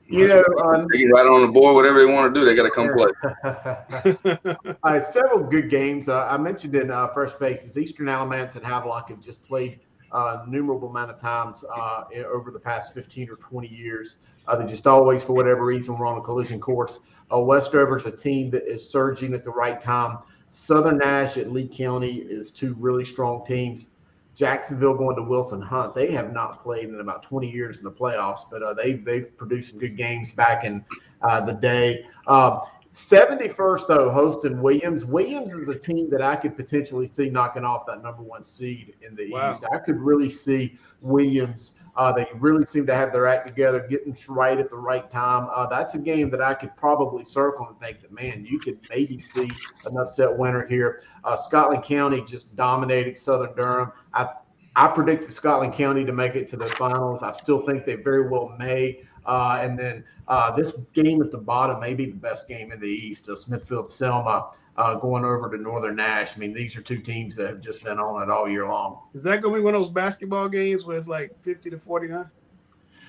You know, um, they can write on the board whatever they want to do. They got to come play. uh, several good games. Uh, I mentioned in uh, Fresh Faces, Eastern Alamance and Havelock have just played uh, numerable amount of times uh, over the past 15 or 20 years. Uh, they just always, for whatever reason, were on a collision course. Uh, Westover is a team that is surging at the right time. Southern Nash at Lee County is two really strong teams. Jacksonville going to Wilson Hunt. They have not played in about 20 years in the playoffs, but uh, they they've produced some good games back in uh, the day. Uh, 71st, though, hosting Williams. Williams is a team that I could potentially see knocking off that number one seed in the wow. East. I could really see Williams. Uh, they really seem to have their act together, getting right at the right time. Uh, that's a game that I could probably circle and think that, man, you could maybe see an upset winner here. Uh, Scotland County just dominated Southern Durham. I, I predicted Scotland County to make it to the finals. I still think they very well may. Uh, and then uh, this game at the bottom may be the best game in the East. Uh, Smithfield Selma uh, going over to Northern Nash. I mean, these are two teams that have just been on it all year long. Is that going to be one of those basketball games where it's like 50 to 49?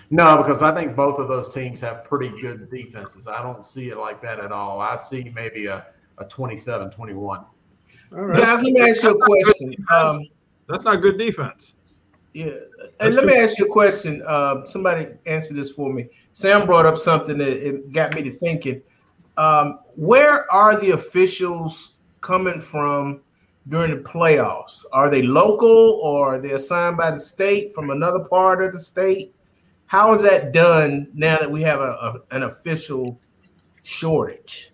No, because I think both of those teams have pretty good defenses. I don't see it like that at all. I see maybe a, a 27 21. All right. Guys, let me ask you a question. Um, That's not good defense. Yeah. And let me ask you a question. Uh, somebody answer this for me. Sam brought up something that it got me to thinking. Um, where are the officials coming from during the playoffs? Are they local or are they assigned by the state from another part of the state? How is that done now that we have a, a an official shortage?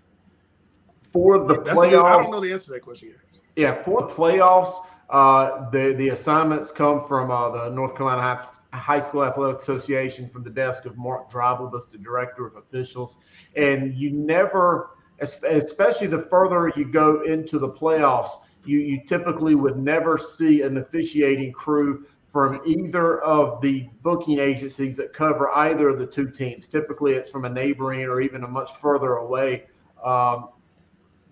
For the playoffs, I don't know the answer to that question. Here. Yeah, for the playoffs, uh, the the assignments come from uh, the North Carolina High, High, School Athletic Association from the desk of Mark Dreibelbis, the director of officials. And you never, especially the further you go into the playoffs, you you typically would never see an officiating crew from either of the booking agencies that cover either of the two teams. Typically, it's from a neighboring or even a much further away um,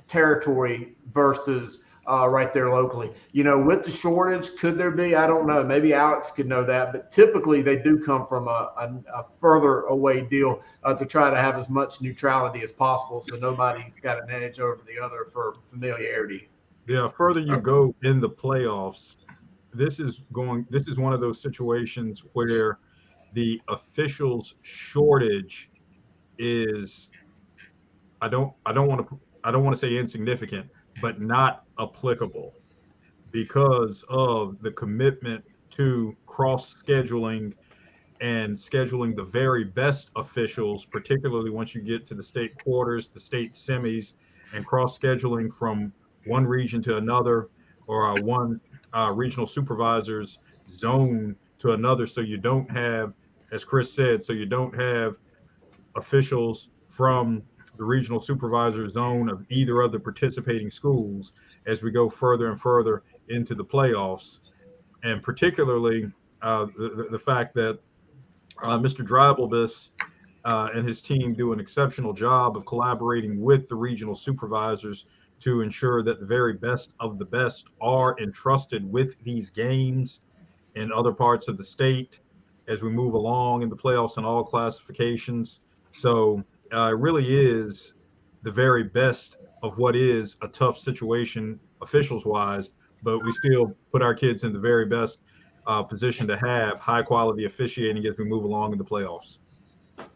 territory versus uh, right there locally. You know, with the shortage, could there be? I don't know. Maybe Alex could know that, but typically they do come from a, a, a further away deal uh, to try to have as much neutrality as possible, so nobody's got an edge over the other for familiarity. Yeah, further you go in the playoffs, this is going. This is one of those situations where the officials' shortage is. I don't. I don't want to. I don't want to say insignificant, but not applicable because of the commitment to cross scheduling and scheduling the very best officials, particularly once you get to the state quarters, the state semis, and cross scheduling from one region to another or uh, one uh, regional supervisor's zone to another. So you don't have, as Chris said, so you don't have officials from the regional supervisor zone of either of the participating schools as we go further and further into the playoffs, and particularly uh, the, the fact that uh, Mr. Dreibelbis uh, and his team do an exceptional job of collaborating with the regional supervisors to ensure that the very best of the best are entrusted with these games in other parts of the state as we move along in the playoffs and all classifications. So uh, it really is the very best of what is a tough situation officials wise, but we still put our kids in the very best uh, position to have high quality officiating as we move along in the playoffs.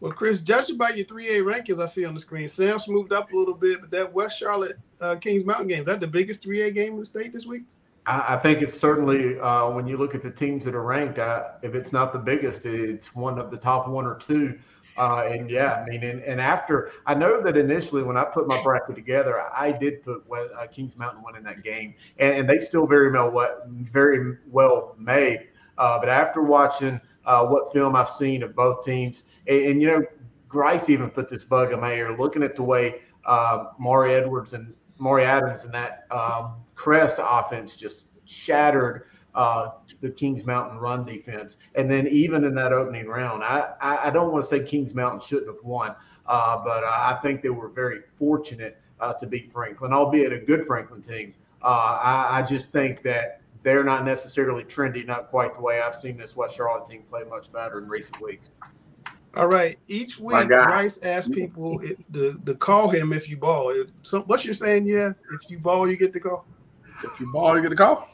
Well, Chris, judging by your 3A rankings I see on the screen, Sam's moved up a little bit, but that West Charlotte uh, Kings Mountain game, is that the biggest 3A game in the state this week? I, I think it's certainly, uh, when you look at the teams that are ranked, uh, if it's not the biggest, it's one of the top one or two uh, and yeah, I mean, and, and after I know that initially when I put my bracket together, I did put uh, Kings Mountain winning that game, and, and, they still very well very well may. Uh, but after watching uh, what film I've seen of both teams, and, and, you know, Grice even put this bug in my ear, looking at the way uh, Maury Edwards and Maury Adams and that um, Crest offense just shattered uh, the Kings Mountain run defense. And then even in that opening round, I, I, I don't want to say Kings Mountain shouldn't have won, uh, but I think they were very fortunate uh, to beat Franklin, albeit a good Franklin team. Uh, I, I just think that they're not necessarily trendy, not quite the way I've seen this West Charlotte team play much better in recent weeks. All right. Each week, Grice asks people to, to call him if you ball. If, so what you're saying, yeah, if you ball, you get the call. If you ball, you get the call.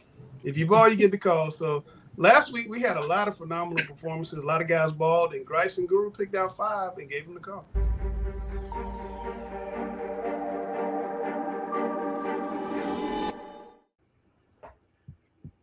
If you ball, you get the call. So last week we had a lot of phenomenal performances. A lot of guys balled, and Grice and Guru picked out five and gave them the call.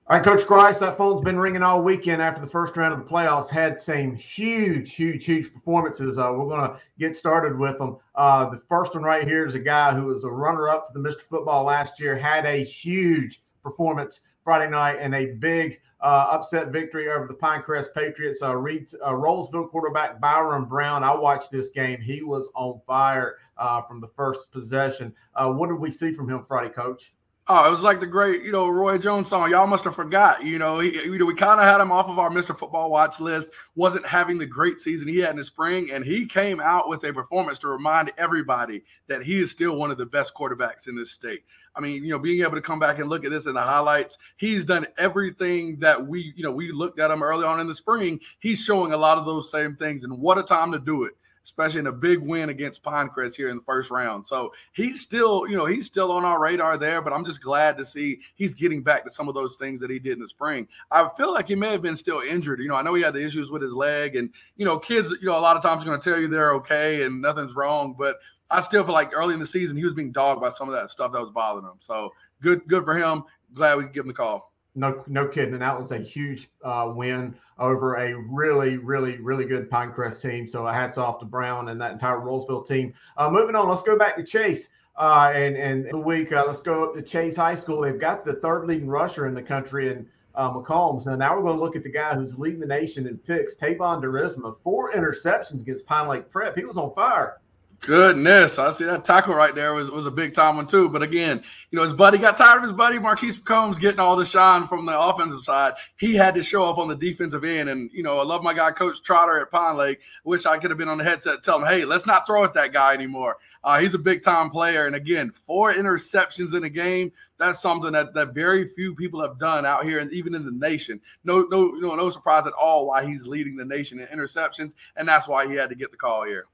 All right, Coach Grice, that phone's been ringing all weekend after the first round of the playoffs. Had some huge, huge, huge performances. Uh, we're going to get started with them. Uh, the first one right here is a guy who was a runner-up to the Mr. Football last year. Had a huge performance Friday night and a big uh, upset victory over the Pinecrest Patriots. Uh, uh, Rolesville quarterback Byron Brown. I watched this game. He was on fire uh, from the first possession. Uh, what did we see from him Friday, Coach? Oh, it was like the great, you know, Roy Jones song. Y'all must have forgot. You know, he, you know, we kind of had him off of our Mr. Football watch list. Wasn't having the great season he had in the spring, and he came out with a performance to remind everybody that he is still one of the best quarterbacks in this state. I mean, you know, being able to come back and look at this in the highlights, he's done everything that we, you know, we looked at him early on in the spring. He's showing a lot of those same things, and what a time to do it especially in a big win against Pinecrest here in the first round. So he's still, you know, he's still on our radar there, but I'm just glad to see he's getting back to some of those things that he did in the spring. I feel like he may have been still injured. You know, I know he had the issues with his leg, and, you know, kids, you know, a lot of times are going to tell you they're okay and nothing's wrong, but I still feel like early in the season he was being dogged by some of that stuff that was bothering him. So good, good for him. Glad we could give him the call. No, no kidding. And that was a huge uh, win over a really, really, really good Pinecrest team. So hats off to Brown and that entire Rolesville team. Uh, moving on, let's go back to Chase. Uh, and and the week, uh, let's go up to Chase High School. They've got the third leading rusher in the country in uh, McCombs. And now we're going to look at the guy who's leading the nation in picks, Tavon Derisma. Four interceptions against Pine Lake Prep. He was on fire. Goodness, I see that tackle right there was, was a big time one too. But again, you know, his buddy got tired of his buddy Marquise Combs getting all the shine from the offensive side. He had to show up on the defensive end. And you know, I love my guy Coach Trotter at Pine Lake. Wish I could have been on the headset tell him, hey, let's not throw at that guy anymore. Uh, he's a big time player. And again, four interceptions in a game. That's something that, that very few people have done out here and even in the nation. No, no, no, no surprise at all why he's leading the nation in interceptions. And that's why he had to get the call here.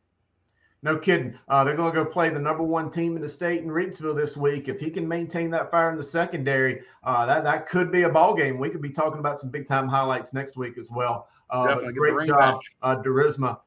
No kidding. Uh, they're going to go play the number one team in the state in Reidsville this week. If he can maintain that fire in the secondary, uh, that that could be a ball game. We could be talking about some big time highlights next week as well. Uh, great job, uh, Derisma.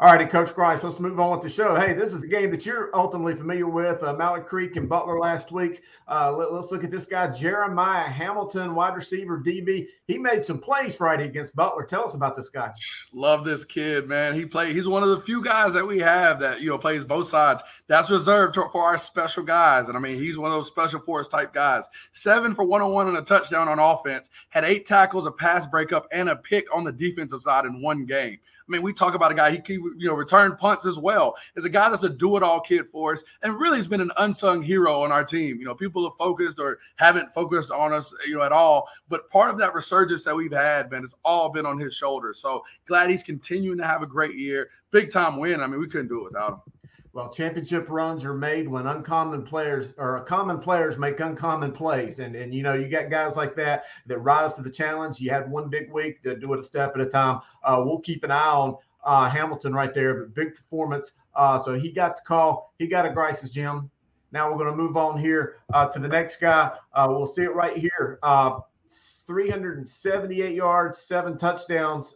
All righty, Coach Grice, let's move on with the show. Hey, this is a game that you're ultimately familiar with. Uh, Mallard Creek and Butler last week. Uh, let, us look at this guy, Jeremiah Hamilton, wide receiver, DB. He made some plays Friday against Butler. Tell us about this guy. Love this kid, man. He played. He's one of the few guys that we have that you know plays both sides. That's reserved for our special guys, and I mean he's one of those special force type guys. Seven for one on one and a touchdown on offense. Had eight tackles, a pass breakup, and a pick on the defensive side in one game. I mean, we talk about a guy, he, can, you know, return punts as well. Is a guy that's a do it all kid for us and really has been an unsung hero on our team. You know, people have focused or haven't focused on us, you know, at all. But part of that resurgence that we've had, man, it's all been on his shoulders. So glad he's continuing to have a great year. Big time win. I mean, we couldn't do it without him. Well, championship runs are made when uncommon players or common players make uncommon plays. And, and you know, you got guys like that that rise to the challenge. You had one big week to do it a step at a time. Uh, we'll keep an eye on uh, Hamilton right there, but big performance. Uh, so he got the call. He got a Grice's gym. Now we're going to move on here uh, to the next guy. Uh, we'll see it right here. Uh, 378 yards, seven touchdowns.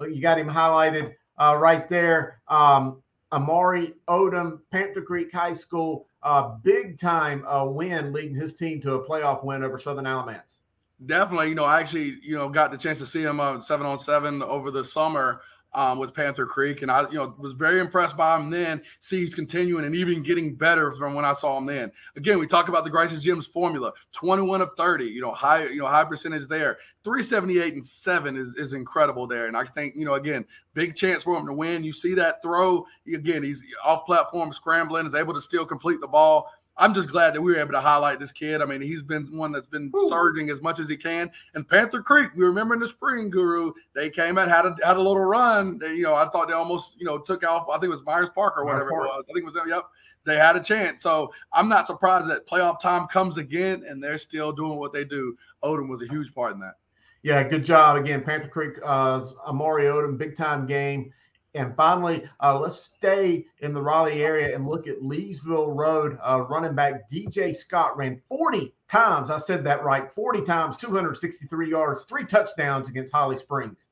you got him highlighted right there. Um, Amari Odom, Panther Creek High School, uh, big time uh, win, leading his team to a playoff win over Southern Alamance. Definitely, you know, I actually, you know, got the chance to see him uh, seven on seven over the summer um, with Panther Creek, and I, you know, was very impressed by him then. See, he's continuing and even getting better from when I saw him then. Again, we talk about the Grice's Gyms formula: twenty-one of thirty, you know, high, you know, high percentage there. Three seventy-eight and seven is is incredible there, and I think, you know, again, big chance for him to win. You see that throw again; he's off platform scrambling, is able to still complete the ball. I'm just glad that we were able to highlight this kid. I mean, he's been one that's been Ooh. surging as much as he can. And Panther Creek, we remember in the spring, Guru, they came out had a had a little run. They, you know, I thought they almost you know took off. I think it was Myers Park or whatever Myers it was. I think it was. Yep, they had a chance. So I'm not surprised that playoff time comes again, and they're still doing what they do. Odom was a huge part in that. Yeah, good job again, Panther Creek. Uh, Amari Odom, big time game. And finally, uh, let's stay in the Raleigh area and look at Leesville Road. Uh, running back DJ Scott ran 40 times. I said that right 40 times, 263 yards, three touchdowns against Holly Springs.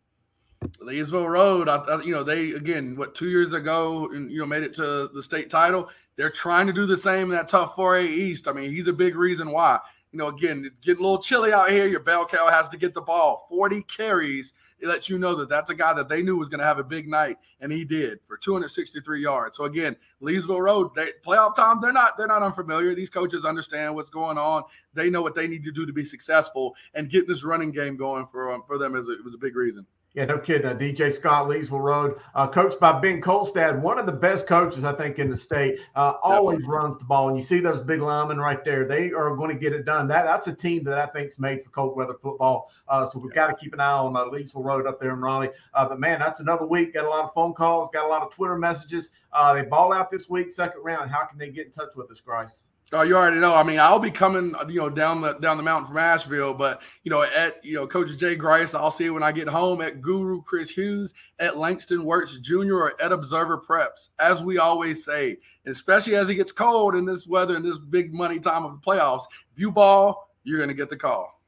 Leesville Road, I, I, you know, they again, what two years ago, you know, made it to the state title. They're trying to do the same in that tough 4A East. I mean, he's a big reason why You know, again, it's getting a little chilly out here. Your bell cow has to get the ball. 40 carries. It lets you know that that's a guy that they knew was going to have a big night, and he did for 263 yards. So again, Leesville Road, they, playoff time, they're not they're not unfamiliar. These coaches understand what's going on. They know what they need to do to be successful, and getting this running game going for um, for them is a, was a big reason. Yeah, no kidding. Uh, DJ Scott, Leesville Road, uh, coached by Ben Kolstad, one of the best coaches, I think, in the state. Uh, always runs the ball. And you see those big linemen right there. They are going to get it done. That That's a team that I think's made for cold weather football. Uh, so we've got to keep an eye on uh, Leesville Road up there in Raleigh. Uh, but, man, that's another week. Got a lot of phone calls, got a lot of Twitter messages. Uh, they ball out this week, second round. How can they get in touch with us, Grice? Oh, you already know. I mean, I'll be coming, you know, down the down the mountain from Asheville, but you know, at you know, Coach Jay Grice, I'll see it when I get home at Guru Chris Hughes, at Langston Wertz Jr., or at Observer Preps. As we always say, especially as it gets cold in this weather and this big money time of the playoffs, if you ball, you're gonna get the call.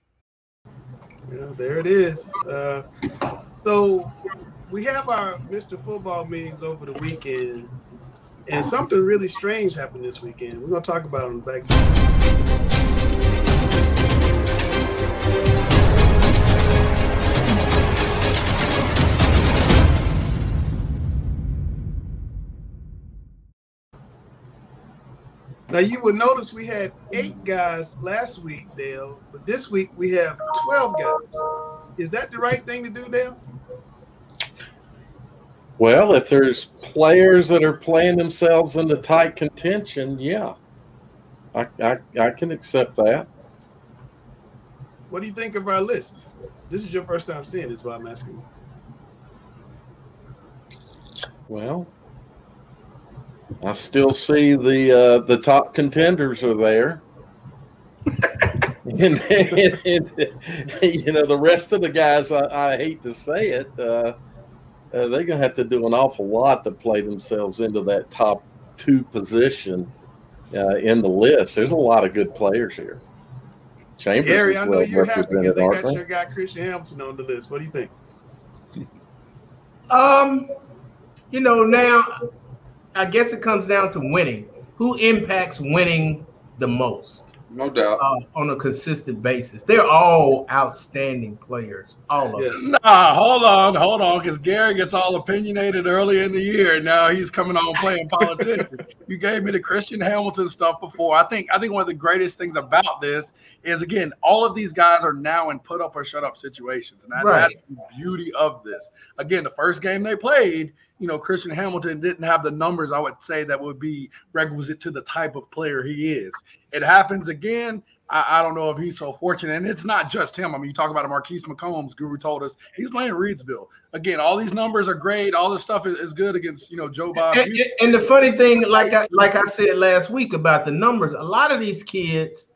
Yeah, there it is. Uh, so we have our Mr. Football meetings over the weekend. And something really strange happened this weekend. We're going to talk about it on the backside. Now you would notice we had eight guys last week, Dale, but this week we have 12 guys. Is that the right thing to do, Dale? Well, if there's players that are playing themselves into tight contention, yeah, I, I, I can accept that. What do you think of our list? This is your first time seeing this, why I'm asking. Well, I still see the uh, the top contenders are there. and, and, and, you know the rest of the guys, I, I hate to say it, uh, uh, they're gonna have to do an awful lot to play themselves into that top two position uh, in the list. There's a lot of good players here. Chambers Gary, is I know well you're happy because they got your guy Christian Hamilton on the list. What do you think? Um, you know, now I guess it comes down to winning. Who impacts winning the most No doubt. uh, on a consistent basis? They're all outstanding players, all of them. Nah, hold on, hold on, because Gary gets all opinionated early in the year, and now he's coming on playing politician. you gave me the Christian Hamilton stuff before. I think I think one of the greatest things about this is again, all of these guys are now in put up or shut up situations, and that, Right. that's the beauty of this. Again, the first game they played, you know, Christian Hamilton didn't have the numbers I would say that would be requisite to the type of player he is. It happens again. I, I don't know if he's so fortunate, and it's not just him. I mean, you talk about a Marquise McCombs. Guru told us he's playing Reidsville. Again, all these numbers are great. All this stuff is, is good against you know Joe Bob. And, and- the funny thing, like I like I said last week about the numbers, a lot of these kids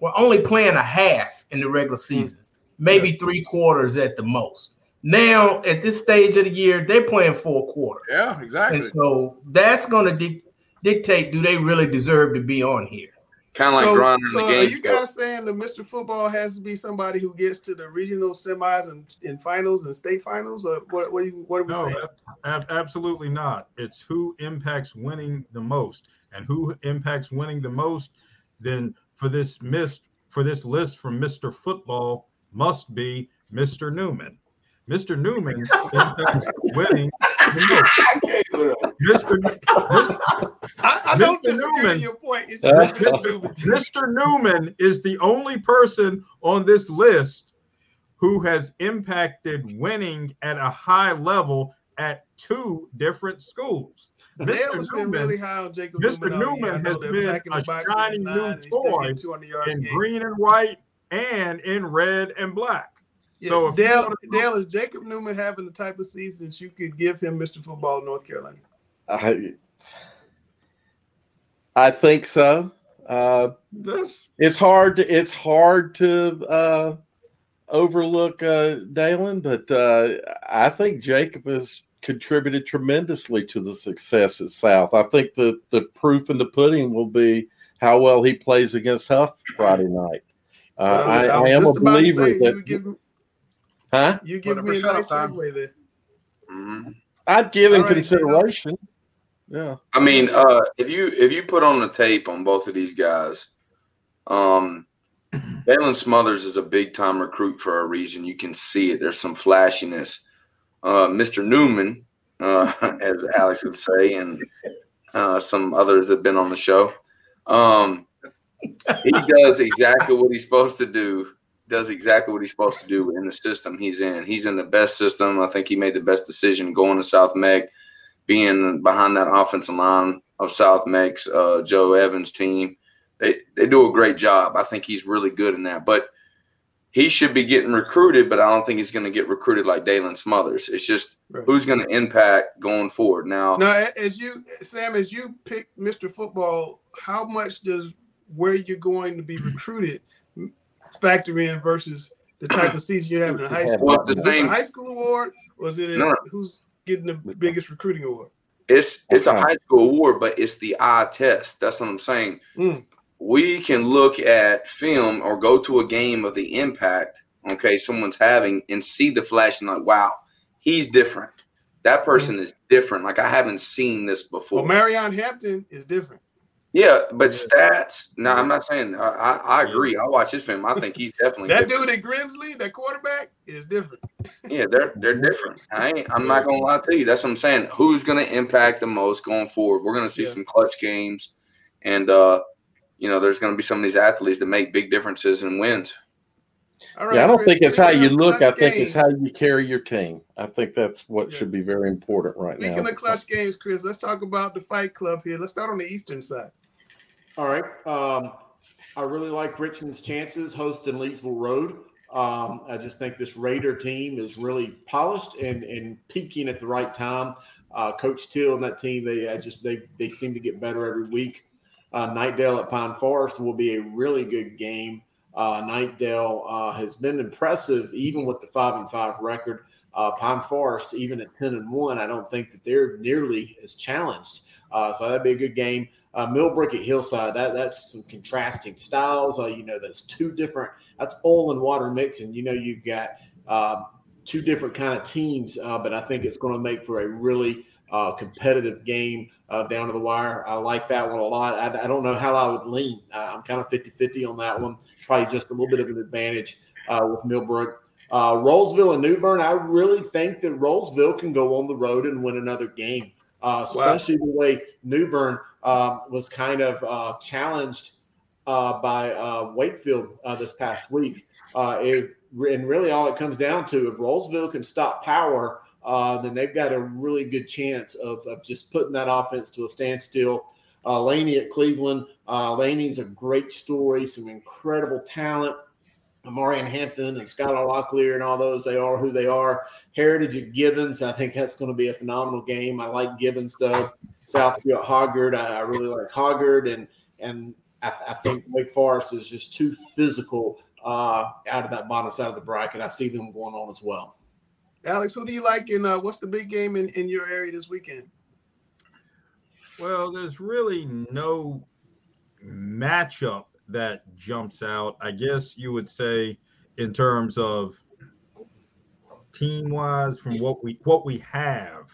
were only playing a half in the regular hmm. season, maybe three quarters at the most. Now, at this stage of the year, they're playing four quarters. Yeah, exactly. And so that's going to dic- dictate do they really deserve to be on here? Kind of like so, grinding so the are you guys saying that Mr. Football has to be somebody who gets to the regional semis and, and finals and state finals, or what? What are, you, what are we No, saying? ab- absolutely not. It's who impacts winning the most, and who impacts winning the most. Then for this missed for this list from Mr. Football must be Mr. Newman. Mr. Newman impacts winning the most. Mr. Mr. I, I don't Mr. Newman. your point. It's Uh, Mr. Newman. Mr. Newman is the only person on this list who has impacted winning at a high level at two different schools. Mr. Newman, really high on Jacob Mr. Newman. all year. I Newman know has been in a shining new and he's taking toy 200 yards a in game. green and white and in red and black. Yeah, So if Dale, wanna- Dale, is Jacob Newman having the type of season that you could give him Mr. Football North Carolina? I, I think so. Uh, This it's hard to it's hard to uh, overlook uh, Dalen, but uh, I think Jacob has contributed tremendously to the success at South. I think the the proof in the pudding will be how well he plays against Hough Friday night. Uh, Well, I, I was am a just about to believer say, that. You give, huh? you give me a up or shut nice time. segue there. Mhm. I'd give him consideration. Yeah. I mean, uh, if you if you put on the tape on both of these guys, um, Jalen Smothers is a big time recruit for a reason. You can see it. There's some flashiness. Uh, Mr. Newman, uh, as Alex would say, and uh, some others have been on the show. Um, he does exactly what he's supposed to do. Does exactly what he's supposed to do in the system he's in. He's in the best system. I think he made the best decision going to South Meck, being behind that offensive line of South Meck's uh, Joe Evans team. They they do a great job. I think he's really good in that. But he should be getting recruited, but I don't think he's going to get recruited like Dalen Smothers. It's just right. who's going to impact going forward. Now, now, as you, Sam, as you pick Mr. Football, how much does where you're going to be recruited factor in versus the type of season you're having in high school? Well, the same high school award, Was is it no. who's getting the biggest recruiting award? It's it's okay. a high school award, but it's the eye test. That's what I'm saying. Mm. We can look at film or go to a game of the impact, okay, someone's having and see the flash and like, wow, he's different. That person mm. is different. Like I haven't seen this before. Well, Marion Hampton is different. Yeah, but stats. No, I'm not saying. I, I, I agree. I watch his film. I think he's definitely that different. dude at Grimsley, that quarterback, is different. yeah, they're they're different. I ain't, I'm not gonna lie to you. That's what I'm saying. Who's gonna impact the most going forward? We're gonna see yeah. some clutch games, and uh, you know, there's gonna be some of these athletes that make big differences and wins. yeah, I don't Chris, think it's how you look. I think games. it's how you carry your team. I think that's what yes. should be very important right Speaking now. Speaking of clutch games, Chris, let's talk about the Fight Club here. Let's start on the Eastern side. All right. Um, I really like Richmond's chances hosting Leesville Road. Um, I just think this Raider team is really polished and, and peaking at the right time. Uh, Coach Till and that team, they just they they seem to get better every week. Uh, Knightdale at Pine Forest will be a really good game. Uh, Knightdale uh, has been impressive, even with the five and five record. Uh, Pine Forest, even at ten and one, I don't think that they're nearly as challenged. Uh, so that'd be a good game uh, Millbrook at Hillside. That that's some contrasting styles. Uh, you know, that's two different. That's oil and water mixing. You know, you've got uh, two different kind of teams, uh, but I think it's going to make for a really uh, competitive game uh, down to the wire. I like that one a lot. I, I don't know how I would lean. I'm kind of 50-50 on that one. Probably just a little bit of an advantage with Millbrook. Uh, Rolesville and New Bern, I really think that Rolesville can go on the road and win another game, uh, especially wow. the way New Uh, was kind of uh, challenged uh, by uh, Wakefield uh, this past week. Uh, if, and really, all it comes down to if Rolesville can stop power, then they've got a really good chance of, of just putting that offense to a standstill. Laney at Cleveland. Laney's a great story, some incredible talent. Marion Hampton and Skylar Locklear and all those, they are who they are. Heritage at Gibbons, I think that's going to be a phenomenal game. I like Gibbons though. Southfield Hoggard, I, I really like Hoggard, and and I, I, think Wake Forest is just too physical uh, out of that bottom side of the bracket. I see them going on as well. Alex, who do you like in uh, what's the big game in, in your area this weekend? Well, there's really no matchup that jumps out. I guess you would say in terms of team wise from what we what we have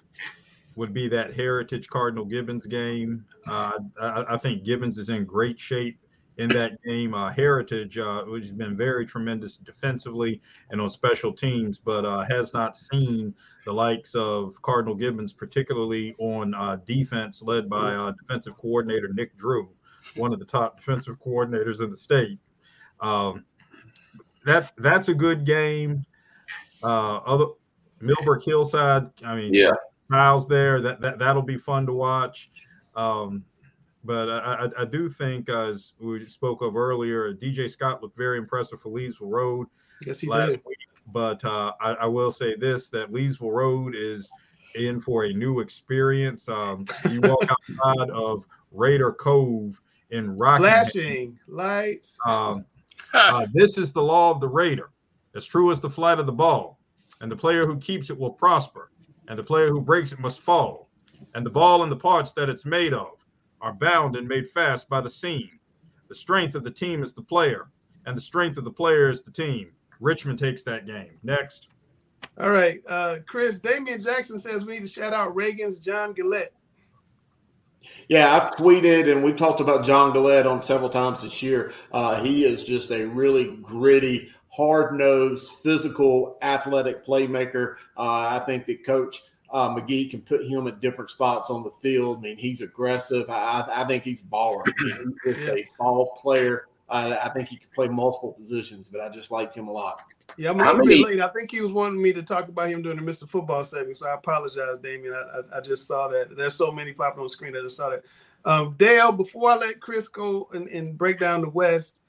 would be that Heritage Cardinal Gibbons game. Uh, I, I, think Gibbons is in great shape in that game. Uh, Heritage, uh, which has been very tremendous defensively and on special teams, but uh, has not seen the likes of Cardinal Gibbons, particularly on uh, defense, led by uh, defensive coordinator Nick Drew, one of the top defensive coordinators in the state. Um, that that's a good game. Other Millbrook Hillside, I mean, yeah Miles there. That, that that'll be fun to watch. Um, but I, I, I, do think, as we spoke of earlier, DJ Scott looked very impressive for Leesville Road. Yes, he last did. Week. But uh, I, I, will say this: that Leesville Road is in for a new experience. Um, you walk outside of Raider Cove in Rocky. Flashing lights. Um, uh, this is the law of the Raider, as true as the flight of the ball, and the player who keeps it will prosper and the player who breaks it must fall. And the ball and the parts that it's made of are bound and made fast by the seam. The strength of the team is the player, and the strength of the player is the team. Richmond takes that game. Next. All right. Uh, Chris, Damian Jackson says we need to shout out Reagan's John Gillette. Yeah, I've tweeted and we've talked about John Galette on several times this year. Uh, he is just a really gritty, hard nosed, physical, athletic playmaker. Uh, I think that Coach uh, McGee can put him at different spots on the field. I mean, he's aggressive. I, I think he's a baller. I mean, he's a ball player. I think he can play multiple positions, but I just like him a lot. Yeah, I'm a little bit late. I think he was wanting me to talk about him during the Mr. Football segment, so I apologize, Damien. I, I, I just saw that. There's so many popping on the screen. I just saw that. Um, Dale, before I let Chris go and, and break down the West,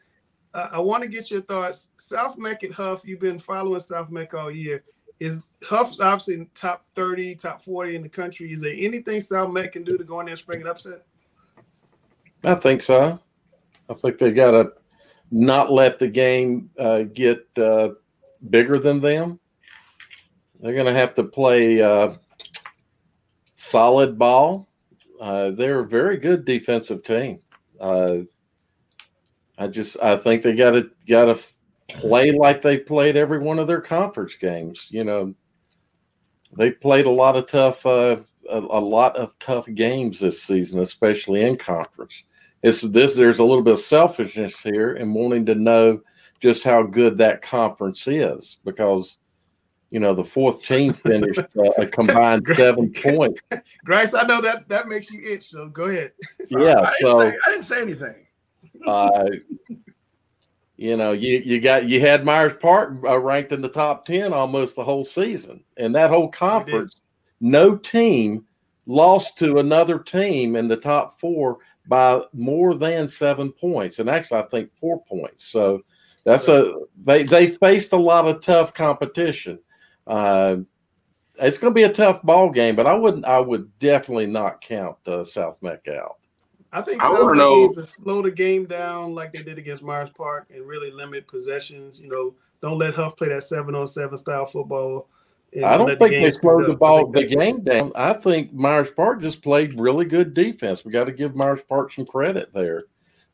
uh, I want to get your thoughts. South Meck and Hough, you've been following South Meck all year. Is Hough's obviously top 30, top 40 in the country? Is there anything South Meck can do to go in there and spring an upset? I think so. I think they got to not let the game uh, get uh, bigger than them. They're going to have to play uh, solid ball. Uh, they're a very good defensive team. I just I think they got to got to play like they played every one of their conference games. You know, they played a lot of tough uh, a, a lot of tough games this season, especially in conference it's this there's a little bit of selfishness here and wanting to know just how good that conference is because you know the fourth team finished uh, a combined seven points. Grace, I know that that makes you itch, so go ahead. Yeah, I so didn't, say, I didn't say anything. Uh, you know, you you got you had Myers Park uh, ranked in the top ten almost the whole season, and that whole conference, no team lost to another team in the top four by more than seven points, and actually, I think four points. So that's a they they faced a lot of tough competition. Uh, it's going to be a tough ball game, but I wouldn't. I would definitely not count uh, South Meck out. I think I South Meck needs to slow the game down like they did against Myers Park and really limit possessions. You know, don't let Hough play that seven on seven style football. I don't think the they slowed the ball the game down. I think Myers Park just played really good defense. We got to give Myers Park some credit there.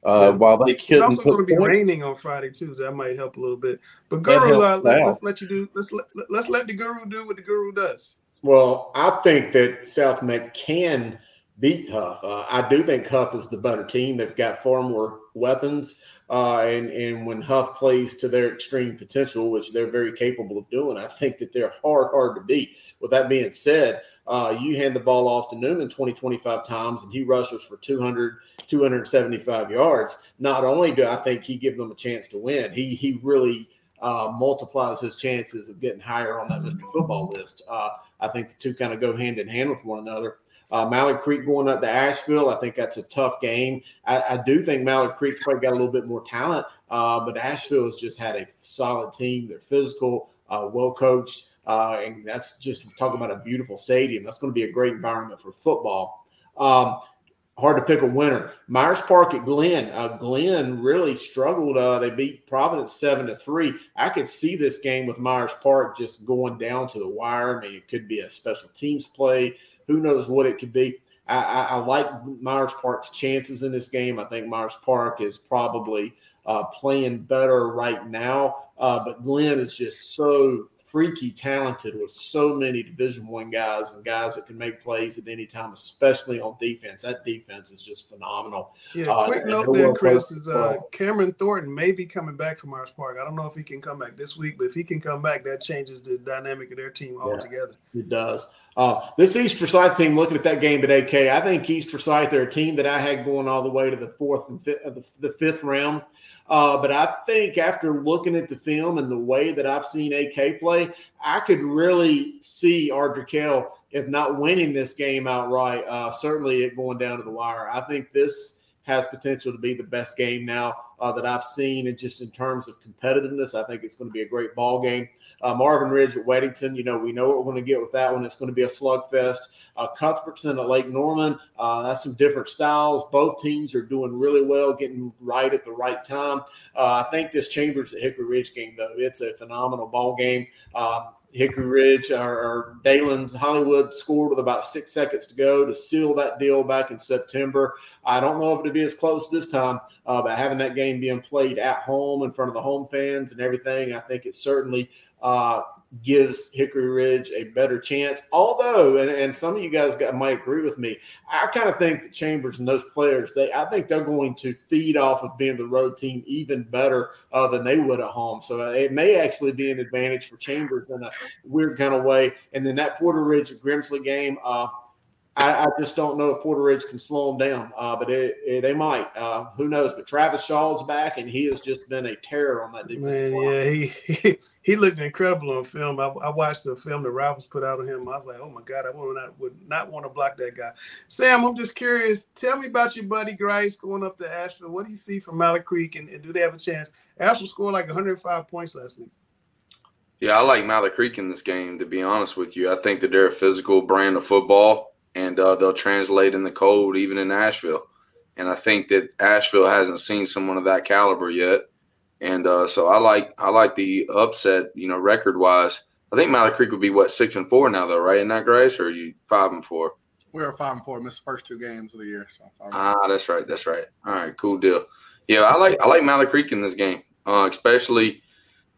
Uh, yeah. While they couldn't, it's also going to be points. raining on Friday too, so that might help a little bit. But Guru, uh, let, us let you do. Let's let, let's let the Guru do what the Guru does. Well, I think that South Meck can beat Hough. Uh, I do think Hough is the better team. They've got far more weapons. Uh, and and when Hough plays to their extreme potential, which they're very capable of doing, I think that they're hard, hard to beat. With that being said, uh, you hand the ball off to Newman 20, 25 times, and he rushes for 200, 275 yards. Not only do I think he give them a chance to win, he he really uh, multiplies his chances of getting higher on that Mr. Football list. Uh, I think the two kind of go hand in hand with one another. Uh, Mallard Creek going up to Asheville, I think that's a tough game. I, I do think Mallard Creek's probably got a little bit more talent, uh, but Asheville has just had a solid team. They're physical, uh, well coached, uh, and that's just talking about a beautiful stadium. That's going to be a great environment for football. Um, hard to pick a winner. Myers Park at Glen. Uh, Glenn really struggled. Uh, they beat Providence seven to three. I could see this game with Myers Park just going down to the wire. I mean, it could be a special teams play. Who knows what it could be? I, I, I like Myers Park's chances in this game. I think Myers Park is probably uh, playing better right now, uh, but Glenn is just so freaky talented with so many Division One guys and guys that can make plays at any time, especially on defense. That defense is just phenomenal. Yeah, uh, quick note there, Chris, is uh, Cameron Thornton may be coming back from Myers Park. I don't know if he can come back this week, but if he can come back, that changes the dynamic of their team altogether. Yeah, it does. Uh, this East Forsyth team, looking at that game today, K, I think East Forsyth, they're a team that I had going all the way to the fourth and fifth, uh, the, the, fifth round. Uh, but I think after looking at the film and the way that I've seen AK play, I could really see Ardrey if not winning this game outright, uh, certainly it going down to the wire. I think this has potential to be the best game now uh, that I've seen, and just in terms of competitiveness, I think it's going to be a great ball game. Uh, Marvin Ridge at Weddington, you know, we know what we're going to get with that one. It's going to be a slugfest. Uh, Cuthbertson at Lake Norman, uh, that's some different styles. Both teams are doing really well, getting right at the right time. Uh, I think this Chambers at Hickory Ridge game, though, it's a phenomenal ball game. Uh, Hickory Ridge or, or Hollywood scored with about six seconds to go to seal that deal back in September. I don't know if it'll be as close this time, uh, but having that game being played at home in front of the home fans and everything, I think it certainly uh, gives Hickory Ridge a better chance. Although, and, and some of you guys got, might agree with me, I kind of think that Chambers and those players, they I think they're going to feed off of being the road team even better uh, than they would at home. So uh, it may actually be an advantage for Chambers in a weird kind of way. And then that Porter Ridge Grimsley game. Uh, I, I, just don't know if Porter Ridge can slow them down, uh, but it, it, they might. Uh, who knows? But Travis Shaw's back, and he has just been a terror on that defense. Man, yeah, he, he he looked incredible on film. I, I, watched the film the Rivals put out on him. I was like, oh my god, I would not would not want to block that guy. Sam, I'm just curious. Tell me about your buddy Grice going up to Asheville. What do you see from Mallard Creek, and, and do they have a chance? Asheville scored like 105 points last week. Yeah, I like Mallard Creek in this game. To be honest with you, I think that they're a physical brand of football, and uh, they'll translate in the cold even in Asheville. And I think that Asheville hasn't seen someone of that caliber yet. And uh, so I like I like the upset, you know, record wise. I think Mallard Creek would be what six and four now, though, right? In that Grace, or are you five and four? We are five and four. Missed the first two games of the year. So ah, that's right. That's right. All right, cool deal. Yeah, I like I like Mallard Creek in this game, uh, especially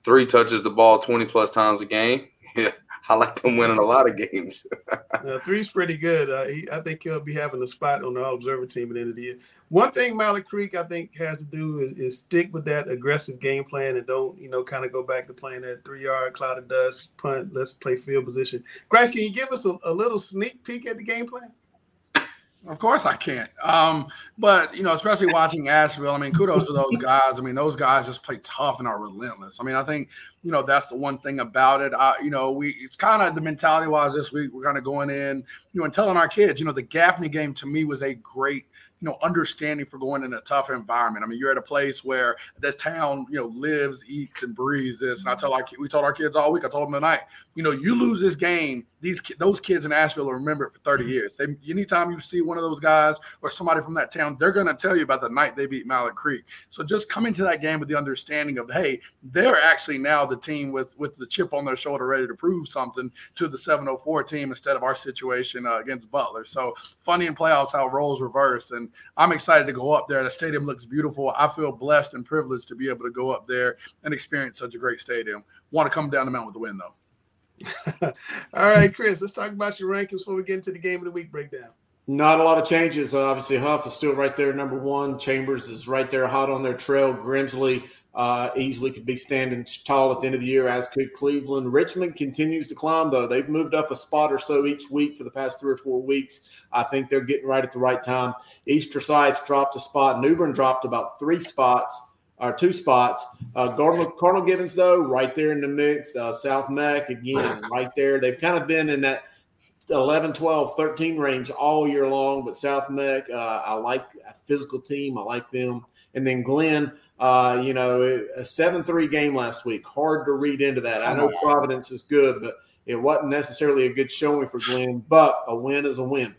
three touches the ball twenty plus times a game. Yeah, I like them winning a lot of games. uh, three's pretty good. Uh, he, I think he'll be having a spot on the observer team at the end of the year. One thing Mallard Creek I think has to do is, is, stick with that aggressive game plan and don't you know kind of go back to playing that three yard cloud of dust punt. Let's play field position. Grice, can you give us a, a little sneak peek at the game plan? Of course I can't. Um, but you know, especially watching Asheville, I mean, kudos to those guys. I mean, those guys just play tough and are relentless. I mean, I think you know that's the one thing about it. I, you know, we it's kind of the mentality wise this week. We're kind of going in, you know, and telling our kids, you know, the Gaffney game to me was a great you know, understanding for going in a tough environment. I mean, you're at a place where this town, you know, lives, eats, and breathes this. And I tell our we told our kids all week. I told them tonight, you know, you lose this game, these those kids in Asheville will remember it for 30 years. They, anytime you see one of those guys or somebody from that town, they're going to tell you about the night they beat Mallard Creek. So just come into that game with the understanding of, hey, they're actually now the team with with the chip on their shoulder, ready to prove something to the 704 team instead of our situation uh, against Butler. So funny in playoffs how roles reverse, and I'm excited to go up there. The stadium looks beautiful. I feel blessed and privileged to be able to go up there and experience such a great stadium. Want to come down the mountain with the win though. All right, Chris, let's talk about your rankings before we get into the game of the week breakdown. Not a lot of changes. Uh, obviously, Hough is still right there, number one. Chambers is right there, hot on their trail. Grimsley uh, easily could be standing tall at the end of the year, as could Cleveland. Richmond continues to climb, though. They've moved up a spot or so each week for the past three or four weeks. I think they're getting right at the right time. East Forsyth's dropped a spot. New Bern dropped about three spots or two spots. Uh, Cardinal, Cardinal Gibbons, though, right there in the mix. Uh, South Meck, again, right there. They've kind of been in that 11, 12, 13 range all year long. But South Meck, uh, I like a physical team. I like them. And then Glenn, uh, you know, a 7 3 game last week. Hard to read into that. I know Providence is good, but it wasn't necessarily a good showing for Glenn, but a win is a win.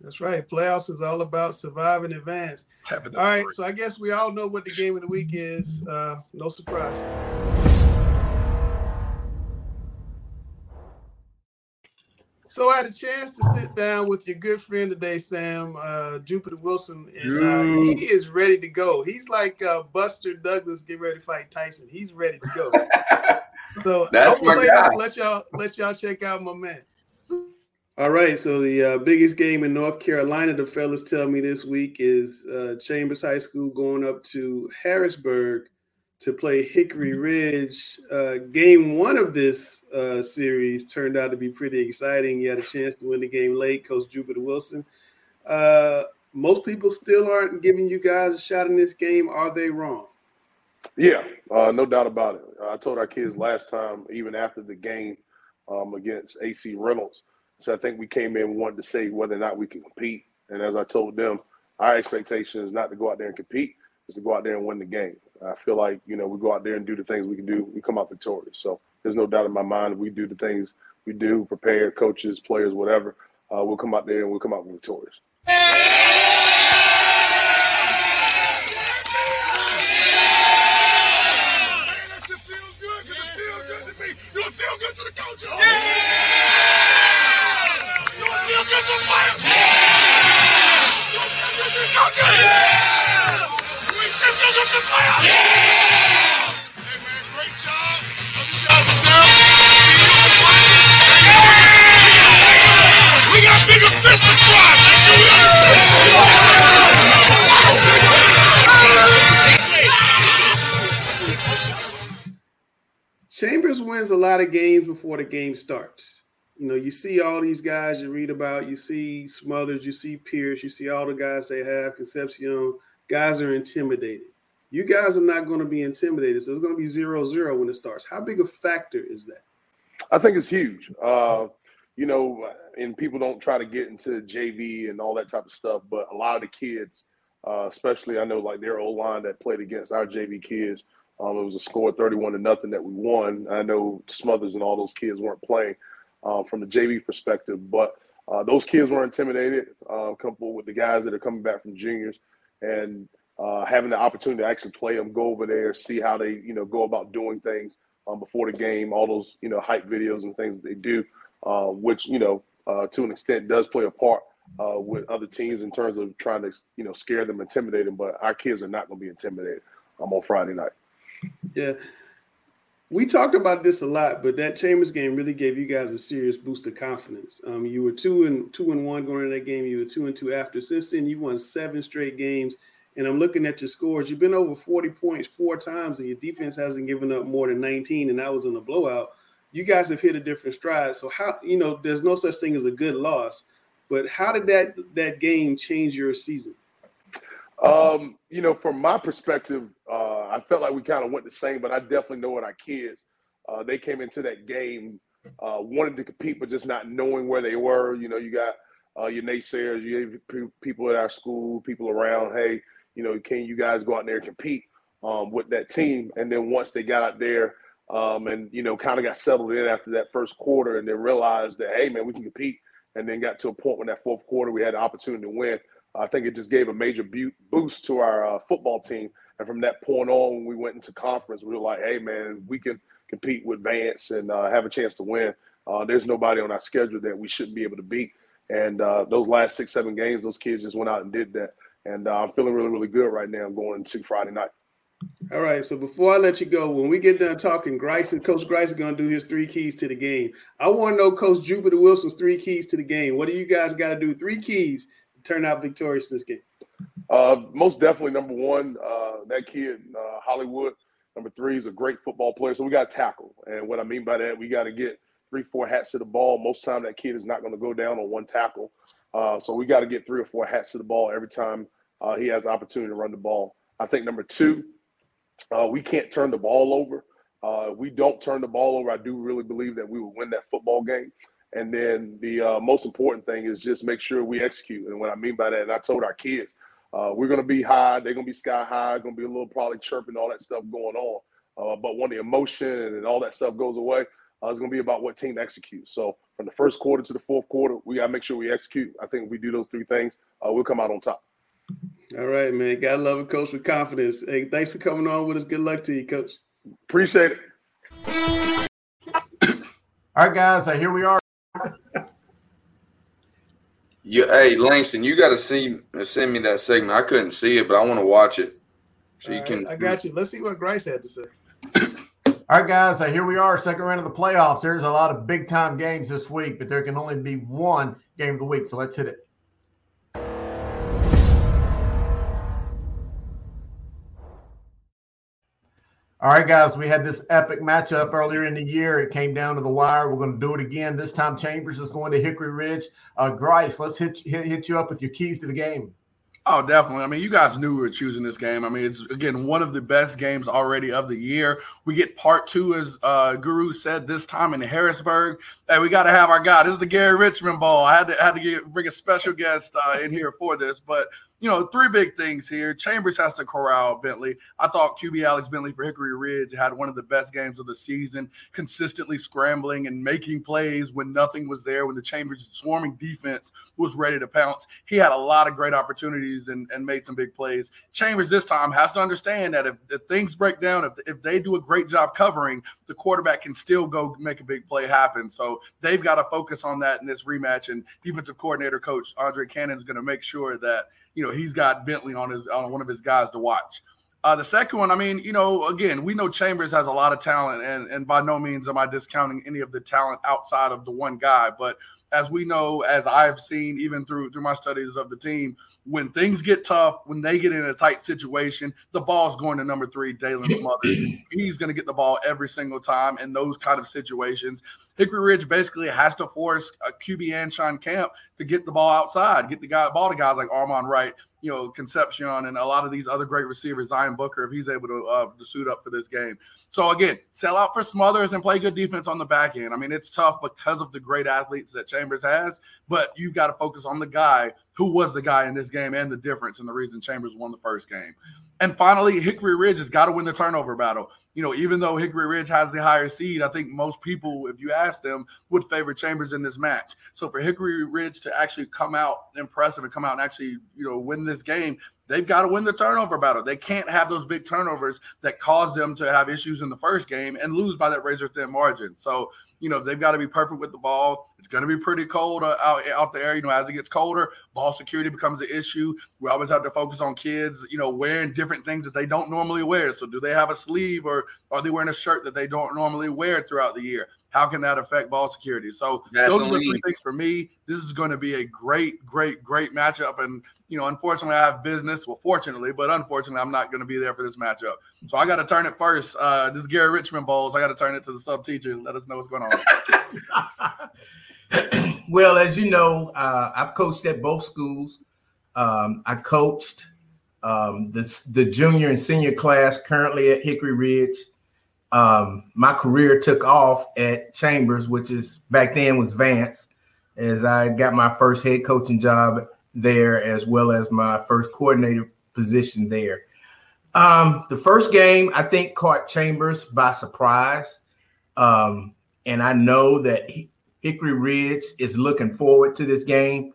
That's right. Playoffs is all about surviving advance. All right. So I guess we all know what the game of the week is. Uh, no surprise. So I had a chance to sit down with your good friend today, Sam uh, Jupiter Wilson, and uh, he is ready to go. He's like uh, Buster Douglas get ready to fight Tyson. He's ready to go. so that's my guy. Let y'all let y'all check out my man. All right, so the uh, biggest game in North Carolina, the fellas tell me this week is uh, Chambers High School going up to Harrisburg to play Hickory Ridge. Uh, game one of this uh, series turned out to be pretty exciting. You had a chance to win the game late, Coach Jupiter Wilson. Uh, most people still aren't giving you guys a shot in this game. Are they wrong? Yeah, uh, no doubt about it. I told our kids last time, even after the game um, against AC Reynolds, so I think we came in wanting to say whether or not we can compete. And as I told them, our expectation is not to go out there and compete, is to go out there and win the game. I feel like, you know, we go out there and do the things we can do, we come out victorious. So there's no doubt in my mind if we do the things we do, prepare coaches, players, whatever, uh, we'll come out there and we'll come out victorious. Before the game starts. You know, you see all these guys you read about, you see Smothers, you see Pierce, you see all the guys they have, Concepcion, guys are intimidated. You guys are not going to be intimidated. So it's going to be zero zero when it starts. How big a factor is that? I think it's huge. Uh, you know, and people don't try to get into JV and all that type of stuff, but a lot of the kids, uh, especially I know like their old line that played against our JV kids, um, it was a score 31 to nothing that we won. I know Smothers and all those kids weren't playing uh, from the JV perspective, but uh, those kids were intimidated, uh, with the guys that are coming back from juniors and uh, having the opportunity to actually play them, go over there, see how they, you know, go about doing things um, before the game, all those, you know, hype videos and things that they do, uh, which, you know, uh, to an extent does play a part with other teams in terms of trying to, you know, scare them, intimidate them. But our kids are not going to be intimidated um, on Friday night. Yeah. We talked about this a lot, but that Chambers game really gave you guys a serious boost of confidence. Um, you were two and two and one going into that game. You were two and two after. Since then, you won seven straight games. And I'm looking at your scores. You've been over 40 points four times, and your defense hasn't given up more than 19, and that was in a blowout. You guys have hit a different stride. So how you know there's no such thing as a good loss, but how did that that game change your season? Um, you know, from my perspective, uh, I felt like we kind of went the same, but I definitely know what our kids. Uh, they came into that game uh, wanting to compete, but just not knowing where they were. You know, you got uh, your naysayers, you have people at our school, people around. Hey, you know, can you guys go out there and compete um, with that team? And then once they got out there um, and, you know, kind of got settled in after that first quarter and then realized that, hey, man, we can compete. And then got to a point when that fourth quarter we had an opportunity to win. I think it just gave a major bu- boost to our uh, football team. And from that point on, when we went into conference, we were like, hey, man, we can compete with Vance and uh, have a chance to win. Uh, there's nobody on our schedule that we shouldn't be able to beat. And uh, those last six, seven games, those kids just went out and did that and uh, I'm feeling really, really good right now going into Friday night. All right. So before I let you go, when we get done talking, Grice and Coach Grice is going to do his three keys to the game. I want to know Coach Jupiter Wilson's three keys to the game. What do you guys got to do? Three keys to turn out victorious this game. Uh, most definitely, number one, uh, that kid uh, Hollywood. Number three is a great football player, so we got to tackle. And what I mean by that, we got to get three, four hats to the ball. Most time, that kid is not going to go down on one tackle. Uh, so we got to get three or four hats to the ball every time uh, he has opportunity to run the ball. I think number two, uh, we can't turn the ball over. Uh, if we don't turn the ball over, I do really believe that we will win that football game. And then the uh, most important thing is just make sure we execute. And what I mean by that, and I told our kids, uh, we're going to be high. They're going to be sky high. Going to be a little probably chirping, all that stuff going on. Uh, but when the emotion and all that stuff goes away, uh, it's going to be about what team executes. So from the first quarter to the fourth quarter, we got to make sure we execute. I think if we do those three things, uh, we'll come out on top. All right, man. Gotta love a coach with confidence. Hey, thanks for coming on with us. Good luck to you, coach. Appreciate it. All right, guys. here we are. You, hey, Langston, you got to see send me that segment. I couldn't see it, but I want to watch it. So you can. I got you. Let's see what Grice had to say. All right, guys. here we are, second round of the playoffs. There's a lot of big time games this week, but there can only be one game of the week. So let's hit it. All right, guys, we had this epic matchup earlier in the year. It came down to the wire. We're going to do it again. This time, Chambers is going to Hickory Ridge. Uh, Grice, let's hit, hit, hit you up with your keys to the game. Oh, definitely. I mean, you guys knew we were choosing this game. I mean, it's again one of the best games already of the year. We get part two, as uh, Guru said, this time in Harrisburg. Hey, we got to have our guy. This is the Gary Richmond Bowl. I had to had to get, bring a special guest uh, in here for this, but you know, three big things here. Chambers has to corral Bentley. I thought QB Alex Bentley for Hickory Ridge had one of the best games of the season, consistently scrambling and making plays when nothing was there, when the Chambers swarming defense was ready to pounce. He had a lot of great opportunities and, and made some big plays. Chambers this time has to understand that if, if things break down, if, if they do a great job covering, the quarterback can still go make a big play happen. So they've got to focus on that in this rematch. And defensive coordinator coach Andre Cannon is going to make sure that you know he's got Bentley on his on one of his guys to watch. Uh, the second one, I mean, you know, again, we know Chambers has a lot of talent, and and by no means am I discounting any of the talent outside of the one guy, but as we know, as I've seen even through through my studies of the team, when things get tough, when they get in a tight situation, the ball's going to number three, Daylan Smothers. He's going to get the ball every single time in those kind of situations. Hickory Ridge basically has to force a QB and Camp to get the ball outside, get the guy ball to guys like Armand Wright, you know, Concepcion, and a lot of these other great receivers, Zion Booker, if he's able to, uh, to suit up for this game. So again, sell out for Smothers and play good defense on the back end. I mean, it's tough because of the great athletes that Chambers has, but you've got to focus on the guy who was the guy in this game and the difference and the reason Chambers won the first game. And finally, Hickory Ridge has got to win the turnover battle. You know, even though Hickory Ridge has the higher seed, I think most people, if you ask them, would favor Chambers in this match. So for Hickory Ridge to actually come out impressive and come out and actually, you know, win this game, they've got to win the turnover battle. They can't have those big turnovers that cause them to have issues in the first game and lose by that razor thin margin. So you know, they've got to be perfect with the ball. It's going to be pretty cold uh, out, out there. You know, as it gets colder, ball security becomes an issue. We always have to focus on kids, you know, wearing different things that they don't normally wear. So, do they have a sleeve or are they wearing a shirt that they don't normally wear throughout the year? How can that affect ball security? So, those are the three things for me. This is going to be a great, great, great matchup. And you know, unfortunately, I have business. Well, fortunately, but unfortunately, I'm not going to be there for this matchup. So I got to turn it first. Uh, this is Gary Richmond Bowls, I got to turn it to the sub teacher. Let us know what's going on. well, as you know, uh, I've coached at both schools. Um, I coached um, the, the junior and senior class currently at Hickory Ridge. Um, my career took off at Chambers, which is back then was Vance, as I got my first head coaching job there as well as my first coordinator position there. Um, the first game, I think, caught Chambers by surprise. Um, and I know that Hickory Ridge is looking forward to this game.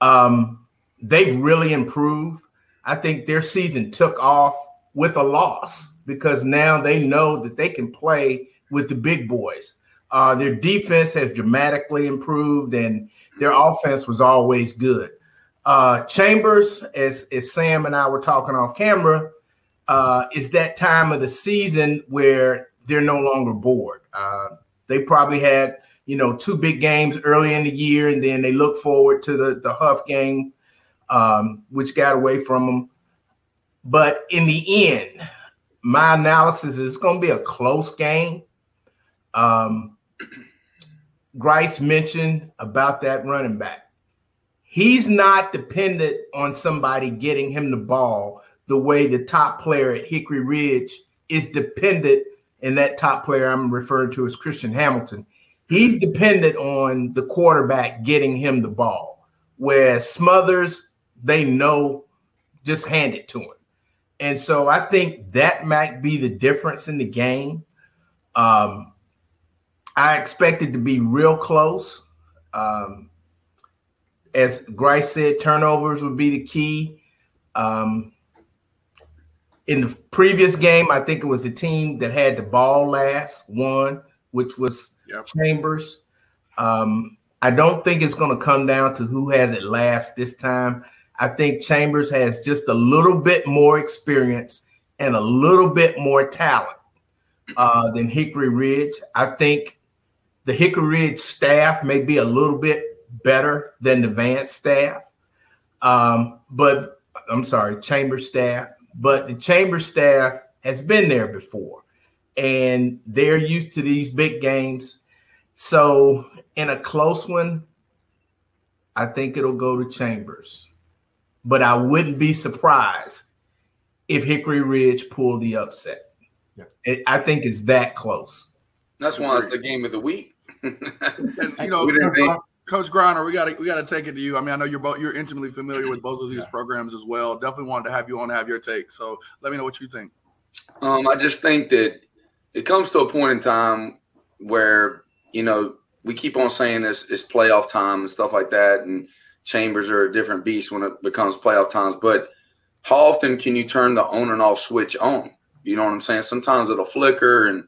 Um, they've really improved. I think their season took off with a loss because now they know that they can play with the big boys. Uh, their defense has dramatically improved, and their offense was always good. Uh, Chambers, as, as Sam and I were talking off camera, uh, is that time of the season where they're no longer bored. Uh, they probably had, you know, two big games early in the year, and then they look forward to the, the Hough game, um, which got away from them. But in the end, my analysis is it's going to be a close game. Um, Grice mentioned about that running back he's not dependent on somebody getting him the ball the way the top player at Hickory Ridge is dependent, and that top player I'm referring to is Christian Hamilton. He's dependent on the quarterback getting him the ball, whereas Smothers, they know just hand it to him. And so I think that might be the difference in the game. Um, I expect it to be real close. Um, as Grice said, turnovers would be the key. Um, in the previous game, I think it was the team that had the ball last one, which was yep. Chambers. Um, I don't think it's going to come down to who has it last this time. I think Chambers has just a little bit more experience and a little bit more talent uh, than Hickory Ridge. I think the Hickory Ridge staff may be a little bit better than the Vance staff. Um, but I'm sorry, chamber staff. But the chamber staff has been there before and they're used to these big games. So in a close one, I think it'll go to Chambers. But I wouldn't be surprised if Hickory Ridge pulled the upset. Yeah. It, I think it's that close. That's why it's the game of the week. you know, Coach Griner, we got to we got to take it to you. I mean, I know you're both you're intimately familiar with both of these programs as well. Definitely wanted to have you on to have your take. So let me know what you think. Um, I just think that it comes to a point in time where you know we keep on saying this is playoff time and stuff like that, and chambers are a different beast when it becomes playoff times. But how often can you turn the on and off switch on? You know what I'm saying? Sometimes it'll flicker and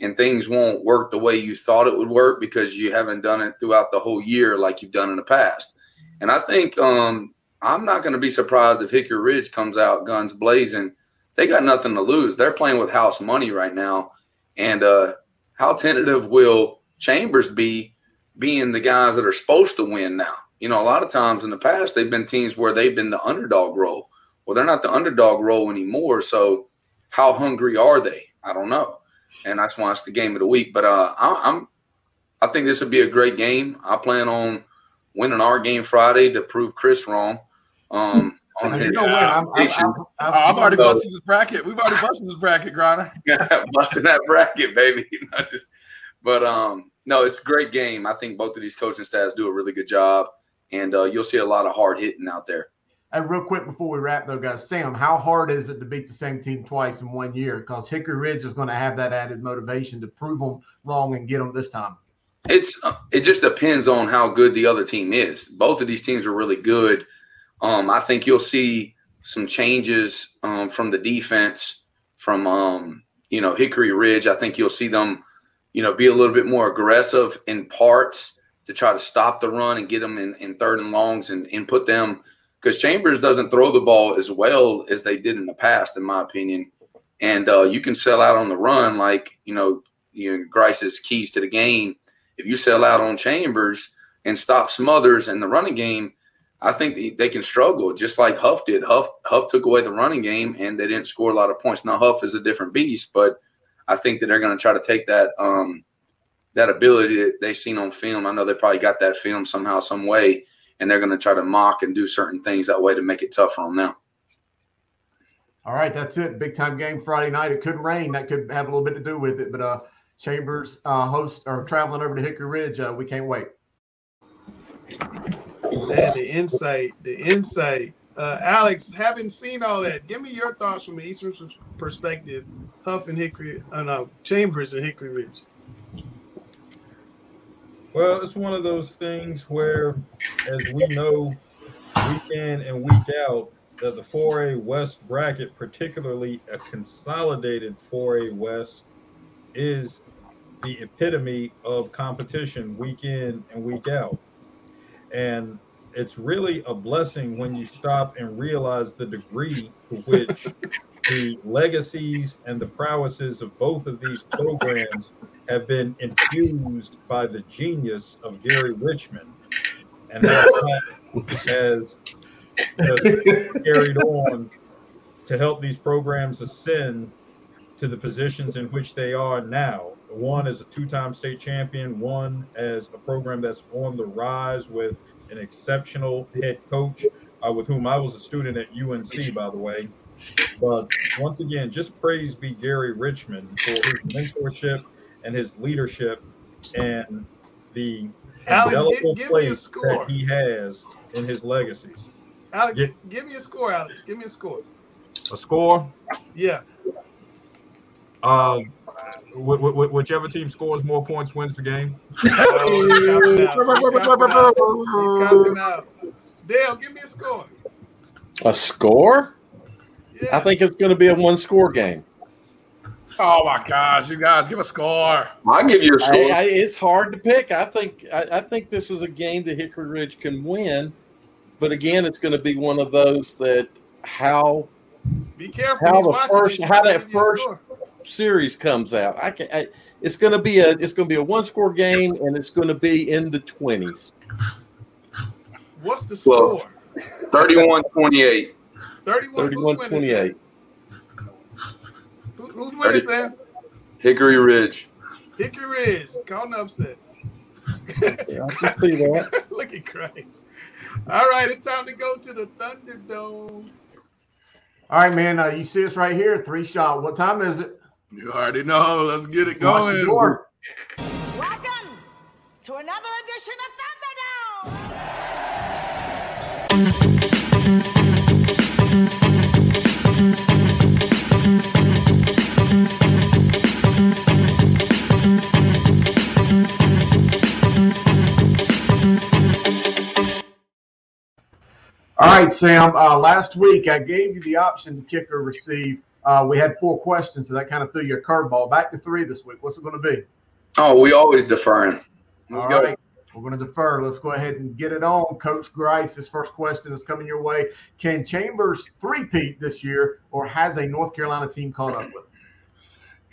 and things won't work the way you thought it would work because you haven't done it throughout the whole year like you've done in the past. And I think um, I'm not going to be surprised if Hickory Ridge comes out guns blazing. They got nothing to lose. They're playing with house money right now. And uh, how tentative will Chambers be being the guys that are supposed to win now. You know, a lot of times in the past, they've been teams where they've been the underdog role. Well, they're not the underdog role anymore. So, how hungry are they? I don't know, and that's why it's the game of the week. But uh, I, I'm, I think this would be a great game. I plan on winning our game Friday to prove Chris wrong. Um, on his, I'm, I'm, I'm, I'm, already busting this bracket. We've already busted this bracket, Griner. busting that bracket, baby. Just, but um, no, it's a great game. I think both of these coaching staffs do a really good job, and uh, you'll see a lot of hard hitting out there. And real quick before we wrap, though, guys, Sam, how hard is it to beat the same team twice in one year? Because Hickory Ridge is going to have that added motivation to prove them wrong and get them this time. It's uh, it just depends on how good the other team is. Both of these teams are really good. Um, I think you'll see some changes um, from the defense from um, you know Hickory Ridge. I think you'll see them, you know, be a little bit more aggressive in parts to try to stop the run and get them in, in third and longs and, and put them because Chambers doesn't throw the ball as well as they did in the past, in my opinion. And uh, you can sell out on the run, like you know, you know, Grice's keys to the game. If you sell out on Chambers and stop Smothers in the running game, I think they can struggle just like Hough did. Hough Hough took away the running game and they didn't score a lot of points. Now Hough is a different beast, but I think that they're going to try to take that um, that ability that they've seen on film. I know they probably got that film somehow, some way, and they're going to try to mock and do certain things that way to make it tougher on them. All right, that's it. Big time game Friday night. It could rain. That could have a little bit to do with it, but uh, Chambers uh, host or traveling over to Hickory Ridge. Uh, we can't wait. Man, the insight, the insight. Uh, Alex, having seen all that, give me your thoughts from the Eastern perspective. Hough and Hickory, uh, no, Chambers and Hickory Ridge. Well, it's one of those things where, as we know, week in and week out, that the 4A West bracket, particularly a consolidated 4A West, is the epitome of competition week in and week out. And it's really a blessing when you stop and realize the degree to which the legacies and the prowesses of both of these programs have been infused by the genius of Gary Richmond. And that has, carried on to help these programs ascend to the positions in which they are now. One as a two time state champion, one as a program that's on the rise with an exceptional head coach uh, with whom I was a student at UNC, by the way. But once again, just praise be Gary Richmond for his mentorship and his leadership and the indelible place that he has in his legacies. Alex, Get, give me a score, Alex. Give me a score. A score? Yeah. Um, whichever team scores more points wins the game. Dale, give me a score. A score? Yeah. I think it's going to be a one-score game. Oh my gosh, you guys give a score. I'll give you a score. I, I, it's hard to pick. I think I, I, think this is a game that Hickory Ridge can win, but again, it's going to be one of those that how be careful how the first how that first series comes out. I can. I, it's going to be a it's going to be a one score game, and it's going to be in the twenties. What's the score? 31 28. 31, 28. Who, who's winning, Sam? Hickory Ridge. Hickory Ridge. Call an upset. yeah, I can see that. Look at Christ. All right, it's time to go to the Thunderdome. All right, man. Uh, you see us right here, three shot. What time is it? You already know. Let's get it going. Welcome to another edition of Thunderdome. All right, Sam. Uh, last week I gave you the option to kick or receive. Uh, we had four questions, so that kind of threw you a curveball. Back to three this week. What's it going to be? Oh, we always deferring. Let's All go. Right. We're going to defer. Let's go ahead and get it on. Coach Grice, his first question is coming your way. Can Chambers three-peat this year, or has a North Carolina team caught up with him?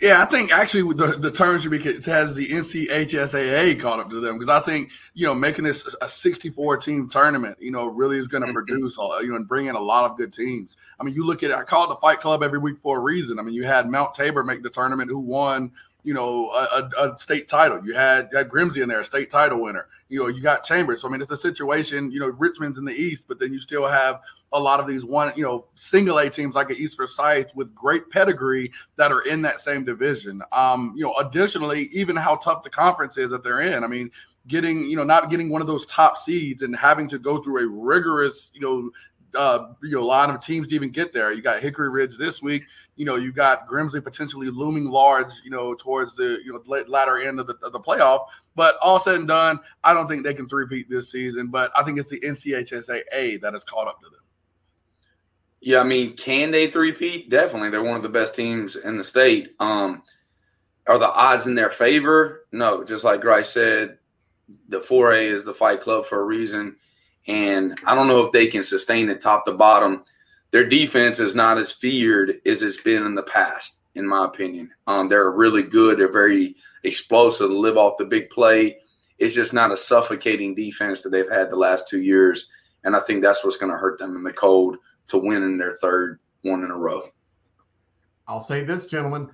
Yeah, I think actually the, the term should be it has the NCHSAA caught up to them because I think you know making this a 64 team tournament, you know, really is going to mm-hmm. produce all, you know and bring in a lot of good teams. I mean, you look at I call it the Fight Club every week for a reason. I mean, you had Mount Tabor make the tournament, who won you know a, a, a state title. You had, you had Grimsley in there, a state title winner. You know, you got Chambers. So I mean, it's a situation. You know, Richmond's in the East, but then you still have a lot of these one, you know, single A teams like East Forsyth with great pedigree that are in that same division. Um, you know, additionally, even how tough the conference is that they're in. I mean, getting, you know, not getting one of those top seeds and having to go through a rigorous, you know, uh, you know, line of teams to even get there. You got Hickory Ridge this week. You know, you got Grimsley potentially looming large. You know, towards the you know latter end of the, of the playoff. But all said and done, I don't think they can three-peat this season. But I think it's the NCHSAA that has caught up to them. Yeah, I mean, can they three-peat? Definitely. They're one of the best teams in the state. Um, are the odds in their favor? No, just like Grice said, the 4A is the fight club for a reason. And I don't know if they can sustain it top to bottom. Their defense is not as feared as it's been in the past, in my opinion. Um, they're really good. They're very explosive, live off the big play. It's just not a suffocating defense that they've had the last two years. And I think that's what's going to hurt them in the cold to win in their third one in a row. I'll say this, gentlemen.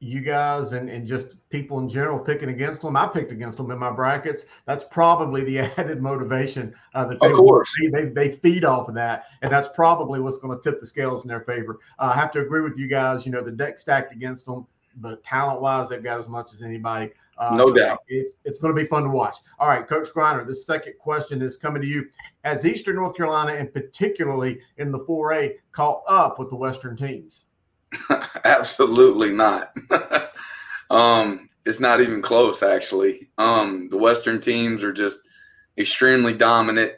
You guys and, and just people in general picking against them. I picked against them in my brackets. That's probably the added motivation uh, that they, Of course. they, they feed off of that, and that's probably what's going to tip the scales in their favor. Uh, I have to agree with you guys. You know, the deck stacked against them, but talent wise, they've got as much as anybody. Uh, No doubt. It's, it's going to be fun to watch. All right, Coach Griner, this second question is coming to you. Has Eastern North Carolina, and particularly in the 4A, caught up with the Western teams? Absolutely not. um, it's not even close, actually. Um, the Western teams are just extremely dominant.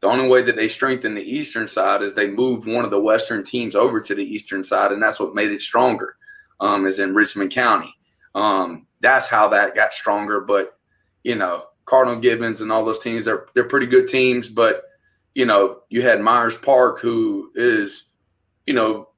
The only way that they strengthen the Eastern side is they moved one of the Western teams over to the Eastern side, and that's what made it stronger. Um, is in Richmond County. Um, that's how that got stronger. But you know, Cardinal Gibbons and all those teams, they're they're pretty good teams. But you know, you had Myers Park, who is, you know,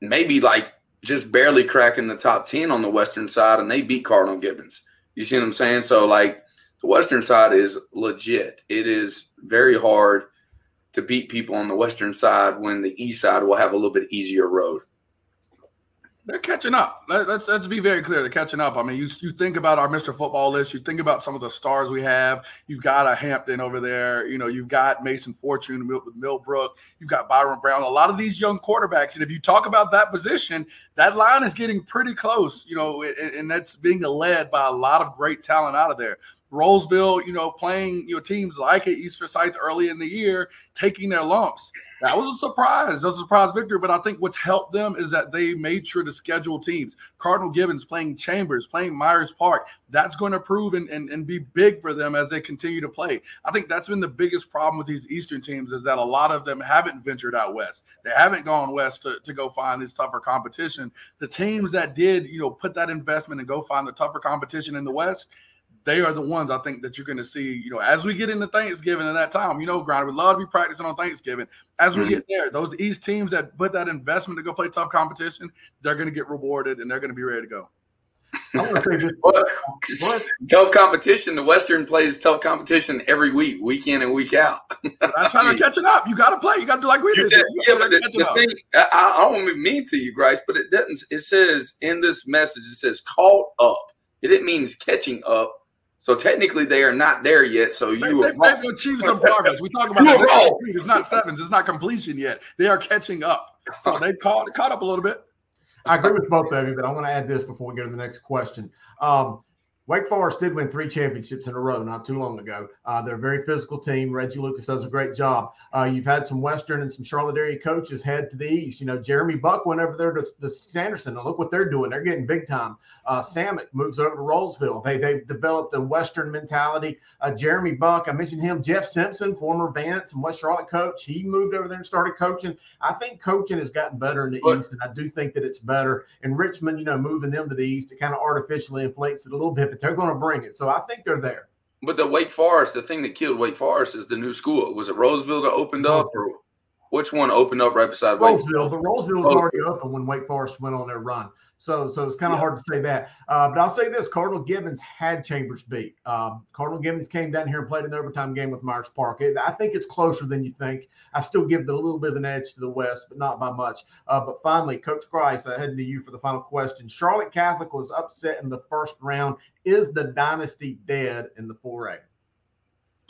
maybe like just barely cracking the top 10 on the western side and they beat cardinal gibbons. You see what i'm saying? So like the western side is legit. It is very hard to beat people on the western side when the east side will have a little bit easier road They're catching up. Let- Let's let's be very clear. They're catching up. I mean, you you think about our Mr. Football list. You think about some of the stars we have. You've got a Hampton over there. You know, you've got Mason Fortune with Millbrook. You've got Byron Brown. A lot of these young quarterbacks. And if you talk about that position, that line is getting pretty close. You know, and, and that's being led by a lot of great talent out of there. Rolesville, you know, playing you know teams like at East Forsyth early in the year, taking their lumps. That was a surprise. That was a surprise victory. But I think what's helped them is that they made sure to schedule teams. Cardinal Gibbons playing Chambers, playing Myers Park. That's going to prove and, and, and be big for them as they continue to play. I think that's been the biggest problem with these Eastern teams is that a lot of them haven't ventured out west. They haven't gone west to, to go find this tougher competition. The teams that did, you know, put that investment and go find the tougher competition in the West, they are the ones I think that you're going to see, you know, as we get into Thanksgiving and that time, you know, Grind, we love to be practicing on Thanksgiving. As we Mhm. get there, those East teams that put that investment to go play tough competition, they're going to get rewarded and they're going to be ready to go. I want to say this. What? tough competition the western plays tough competition every week week in and week out That's how they're catching up. You got to play. You got to do like we did. said- yeah, but the, catch the up. thing, I, I don't want to be mean to you, Grice, but it doesn't. It says in this message, it says caught up. It didn't mean catching up. So technically, they are not there yet. So you they, are wrong. they've achieved some progress. We talk about You It's wrong. not It's not sevens. It's not completion yet. They are catching up. So they caught caught up a little bit. I agree with both of you, but I want to add this before we get to the next question. Um, Wake Forest did win three championships in a row not too long ago. Uh, they're a very physical team. Reggie Lucas does a great job. Uh, you've had some Western and some Charlotte area coaches head to the east. You know, Jeremy Buck went over there to, to Sanderson, and look what they're doing. They're getting big time. Uh, Samet moves over to Rolesville. They they've developed a Western mentality. Uh, Jeremy Buck, I mentioned him. Jeff Simpson, former Vance and West Charlotte coach, he moved over there and started coaching. I think coaching has gotten better in the But- east, and I do think that it's better. In Richmond, you know, moving them to the east, it kind of artificially inflates it a little bit, they're going to bring it. So I think they're there. But the Wake Forest, the thing that killed Wake Forest is the new school. Was it Rolesville that opened up? Or Which one opened up right beside Wake? Rolesville. The Rolesville was Oh. already open when Wake Forest went on their run. So, so it's kind of hard to say that. Uh, but I'll say this: Cardinal Gibbons had Chambers beat. Um, Cardinal Gibbons came down here and played an overtime game with Myers Park. It- I think it's closer than you think. I still give it a little bit of an edge to the West, but not by much. Uh, but finally, Coach Grice, I head to you for the final question. Charlotte Catholic was upset in the first round. Is the dynasty dead in the 4A?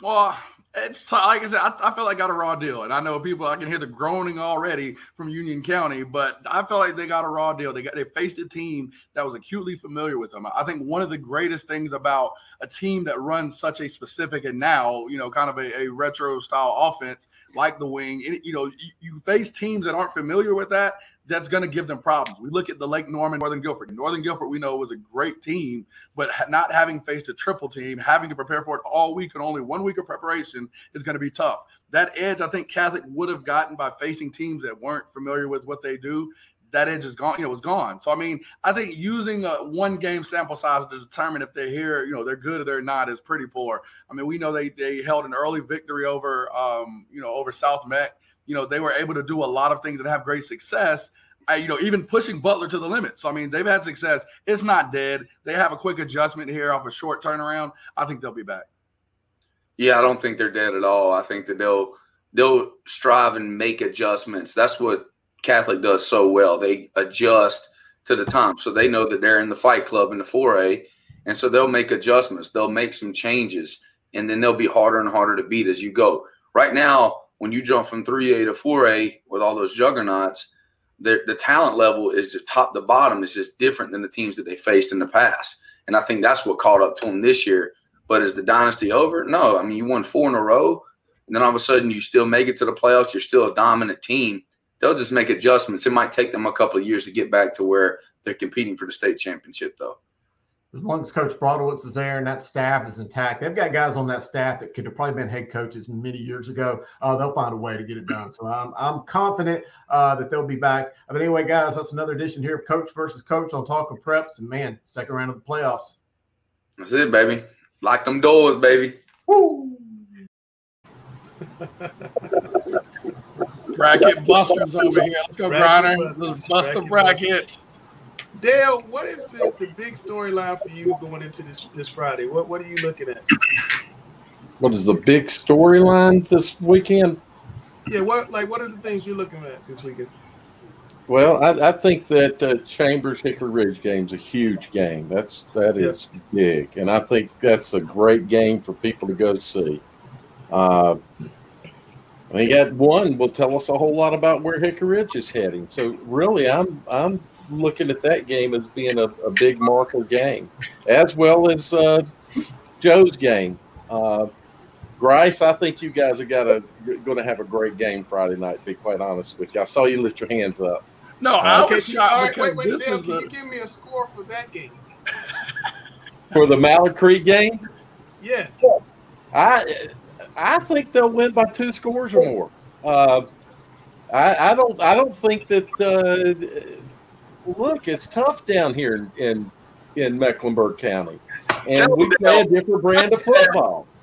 Well, it's t- like I said, I, I feel like I got a raw deal, and I know people. I can hear the groaning already from Union County, but I feel like they got a raw deal. They got they faced a team that was acutely familiar with them. I think one of the greatest things about a team that runs such a specific and now you know kind of a, a retro style offense like the wing, it, you know, you, you face teams that aren't familiar with that. That's going to give them problems. We look at the Lake Norman, Northern Guilford. Northern Guilford, we know was a great team, but not having faced a triple team, having to prepare for it all week and only one week of preparation is going to be tough. That edge, I think Catholic would have gotten by facing teams that weren't familiar with what they do. That edge is gone, you know, was gone. So I mean, I think using a one game sample size to determine if they're here, you know, they're good or they're not is pretty poor. I mean, we know they they held an early victory over um, you know, over South Meck. You know, they were able to do a lot of things that have great success. I, you know, even pushing Butler to the limit. So I mean, they've had success. It's not dead. They have a quick adjustment here off a short turnaround. I think they'll be back. Yeah, I don't think they're dead at all. I think that they'll they'll strive and make adjustments. That's what Catholic does so well. They adjust to the time, so they know that they're in the fight club in the 4A, and so they'll make adjustments. They'll make some changes, and then they'll be harder and harder to beat as you go. Right now, when you jump from 3A to 4A with all those juggernauts, the, the talent level is just top to bottom is just different than the teams that they faced in the past. And I think that's what caught up to them this year. But is the dynasty over? No. I mean, you won four in a row, and then all of a sudden you still make it to the playoffs. You're still a dominant team. They'll just make adjustments. It might take them a couple of years to get back to where they're competing for the state championship, though. As long as Coach Brodowicz is there and that staff is intact, they've got guys on that staff that could have probably been head coaches many years ago. Uh, they'll find a way to get it done. So I'm, I'm confident uh, that they'll be back. But anyway, guys, that's another edition here of Coach versus Coach on Talking Preps. And man, second round of the playoffs. That's it, baby. Lock them doors, baby. Woo! Bracket busters over here. Let's go, Bracket Griner. Let's bust the Bracket bracket. Dale, what is the, the big storyline for you going into this this Friday? What what are you looking at? What is the big storyline this weekend? Yeah, what like what are the things you're looking at this weekend? Well, I, I think that uh, Chambers Hickory Ridge game is a huge game. That's that is big, and I think that's a great game for people to go see. Uh, I think that one will tell us a whole lot about where Hickory Ridge is heading. So really, I'm I'm looking at that game as being a, a big marker game, as well as uh, Joe's game. Uh, Grice, I think you guys are got a going to have a great game Friday night. Be quite honest with you, I saw you lift your hands up. No, I Okay, was so- shocked all right, because wait, wait, this Dale, is can you give me a score for that game? for the Mallard Creek game. Yes. I I think they'll win by two scores or more. Uh, I, I don't I don't think that. Uh, look, it's tough down here in in, in Mecklenburg County, and we play a different brand of football.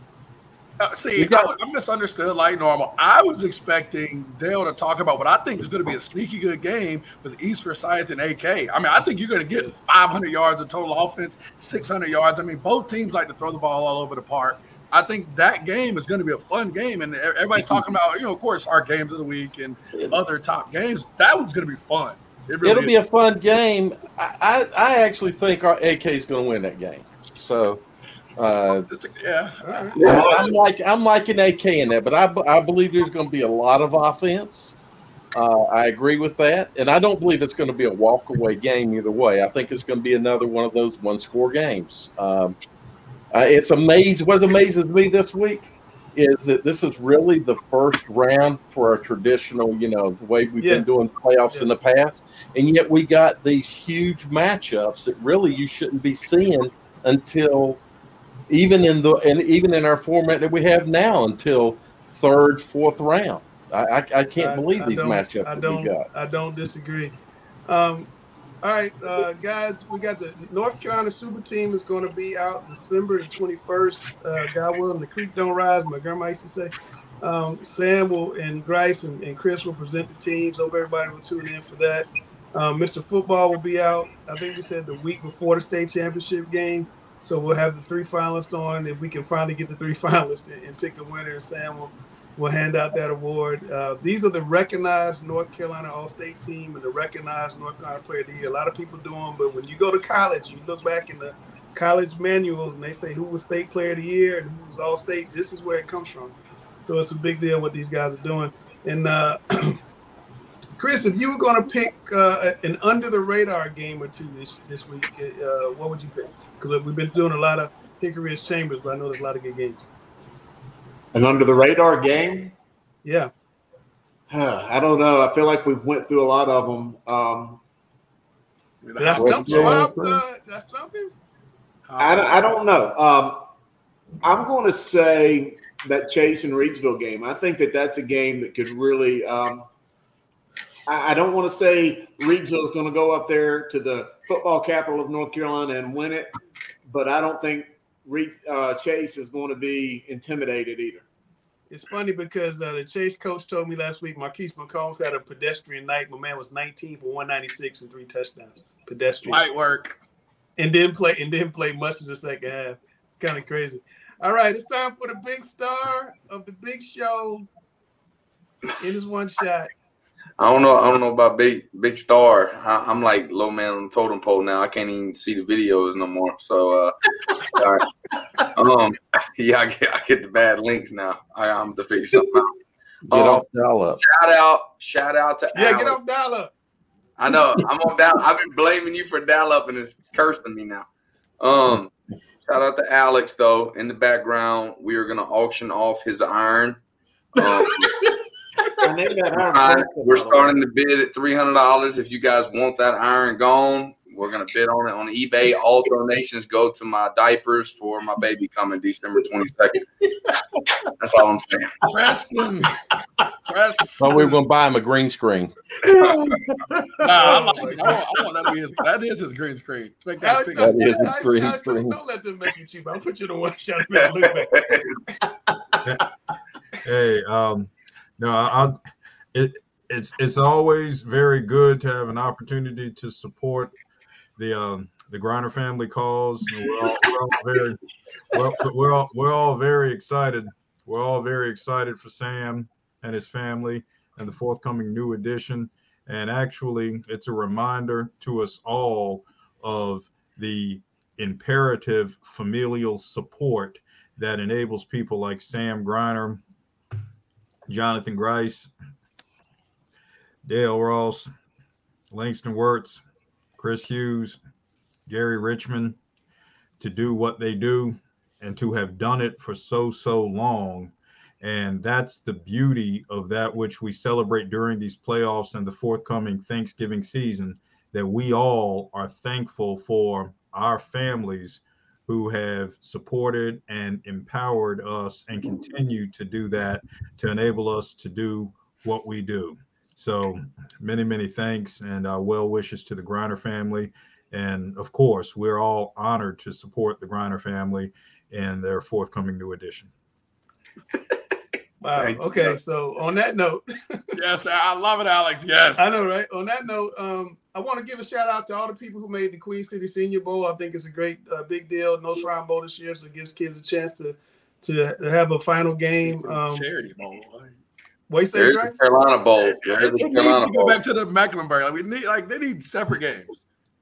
Uh, see, got- I, I misunderstood like normal. I was expecting Dale to talk about what I think is going to be a sneaky good game with East Forsyth and AK. I mean, I think you're going to get 500 yards of total offense, 600 yards. I mean, both teams like to throw the ball all over the park. I think that game is going to be a fun game, and everybody's talking about, you know, of course, our games of the week and other top games. That one's going to be fun. It really It'll be a fun game. I I, I actually think our AK is going to win that game. So. Uh, yeah. Yeah, I'm like I'm liking AK in that, but I, I believe there's going to be a lot of offense. Uh, I agree with that, and I don't believe it's going to be a walk away game either way. I think it's going to be another one of those one score games. Um, uh, it's amazing. What amazes me this week is that this is really the first round for our traditional, you know, the way we've been Yes. doing playoffs in the past, and yet we got these huge matchups that really you shouldn't be seeing until even in the and even in our format that we have now until third, fourth round. I I, I can't I- believe I these matchups I that don't. I don't disagree. Um, all right, uh, guys, we got the North Carolina Super Team is going to be out December the twenty first. Uh, God willing, the creek don't rise. My grandma used to say. Um, Sam will and Grice and, and Chris will present the teams. Hope everybody will tune in for that. Um, Mr. Football will be out. I think we said the week before the state championship game. So we'll have the three finalists on. If we can finally get the three finalists and, and pick a winner, and Sam will, will hand out that award. Uh, these are the recognized North Carolina All-State team and the recognized North Carolina Player of the Year. A lot of people do them, but when you go to college, you look back in the college manuals and they say who was State Player of the Year and who was All-State. This is where it comes from. So it's a big deal what these guys are doing. And uh, Chris, if you were going to pick uh, an under the radar game or two this this week, uh, what would you pick? Because we've been doing a lot of Hickory Chambers, but I know there's a lot of good games. An under the radar game? Yeah. I don't know. I feel like we've went through a lot of them. Um, Did I stump you out? Uh, did I stump him? I, don't- I don't know. Um, I'm going to say that Chase and Reidsville game. I think that that's a game that could really. Um, I, I don't want to say Reidsville is going to go up there to the football capital of North Carolina and win it, but I don't think Reed, uh, Chase is going to be intimidated either. It's funny because uh, the Chase coach told me last week Marquise McCombs had a pedestrian night. My man was 19 for 196 and three touchdowns. Pedestrian. Light work. And didn't play and didn't play much in the second half. It's kind of crazy. All right, it's time for the big star of the big show. In his one shot. I don't know. I don't know about big big star. I, I'm like low man on the totem pole now. I can't even see the videos no more. So, uh, um, yeah, I get I get the bad links now. I, I'm to figure something out. Get Um, off dial up. Shout out, shout out to Yeah, get off dial up. I know. I'm on dial. I've been blaming you for dial up, and it's cursing me now. Um, shout out to Alex though. In the background, we are gonna auction off his iron. Um, I named that iron We're by the way. starting the bid at three hundred dollars. If you guys want that iron gone, we're gonna bid on it on eBay. All donations go to my diapers for my baby coming December twenty second. That's all I'm saying. Preston. Preston. We were going to buy him a green screen. Nah, I, like it. I, want, I want that be his. That is his green screen. Make that Alex, big. That is his Alex, green Alex, don't- screen. Don't let them make you cheap. I'll put you in a one shot. and Look back. hey, um, no, I, it it's it's always very good to have an opportunity to support the um the Griner family cause. We're all, we're all very well, we're all we're all very excited. We're all very excited for Sam and his family and the forthcoming new edition. And actually, it's a reminder to us all of the imperative familial support that enables people like Sam Griner, Jonathan Grice, Dale Ross, Langston Wertz, Chris Hughes, Gary Richmond to do what they do and to have done it for so, so long. And that's the beauty of that which we celebrate during these playoffs and the forthcoming Thanksgiving season that we all are thankful for our families who have supported and empowered us and continue to do that to enable us to do what we do. So many, many thanks and uh, well wishes to the Griner family. And of course, we're all honored to support the Griner family in their forthcoming new edition. Wow. Thank Okay. sir. So on that note, Yes, I love it, Alex. Yes. I know, right? On that note, um, I want to give a shout out to all the people who made the Queen City Senior Bowl. I think it's a great, uh, big deal. No Shrine Bowl this year, so it gives kids a chance to to have a final game. Um, Charity bowl. what you say, There's Grice? the Carolina Bowl. There's the They need Carolina to go Bowl. back to the Mecklenburg. Like we need, like they need separate games.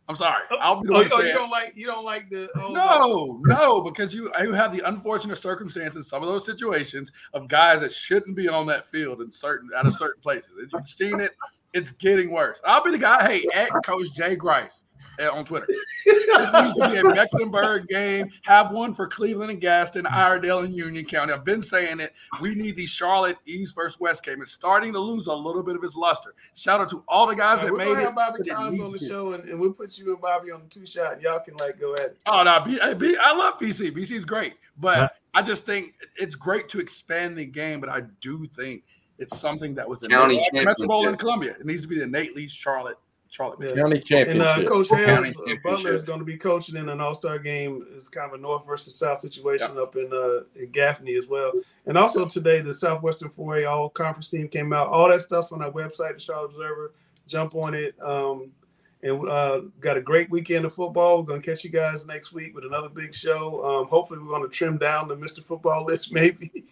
I'm sorry. Oh, I'll be the Oh, one oh, you don't like you don't like the oh, No, no, because you you have the unfortunate circumstance in some of those situations of guys that shouldn't be on that field in certain out of certain places. You've seen it; it's getting worse. I'll be the guy. Hey, at Coach Jay Grice Eh, on Twitter. This needs to be a Mecklenburg game. Have one for Cleveland and Gaston, Iredell and Union County. I've been saying it. We need the Charlotte East versus West game. It's starting to lose a little bit of its luster. Shout out to all the guys All right, that we're made gonna it. have Bobby Collins on the to. show, and, and we'll put you and Bobby on the two shot. Y'all can like go at it. Oh no, B, hey, B, I love BC. BC is great, but I just think it's great to expand the game. But I do think it's something that was County innate- Metro Bowl in. Columbia. It needs to be the Nate Lee's Charlotte Charlotte. Yeah. County And championship. uh, Coach County Hales, uh, Butler is going to be coaching in an All Star game. It's kind of a North versus South situation up in uh, in Gaffney as well. And also today, the Southwestern 4A All Conference team came out. All that stuff's on our website, the Charlotte Observer. Jump on it. Um, and uh, got a great weekend of football. We're going to catch you guys next week with another big show. Um, hopefully, we're going to trim down the Mr. Football list, maybe.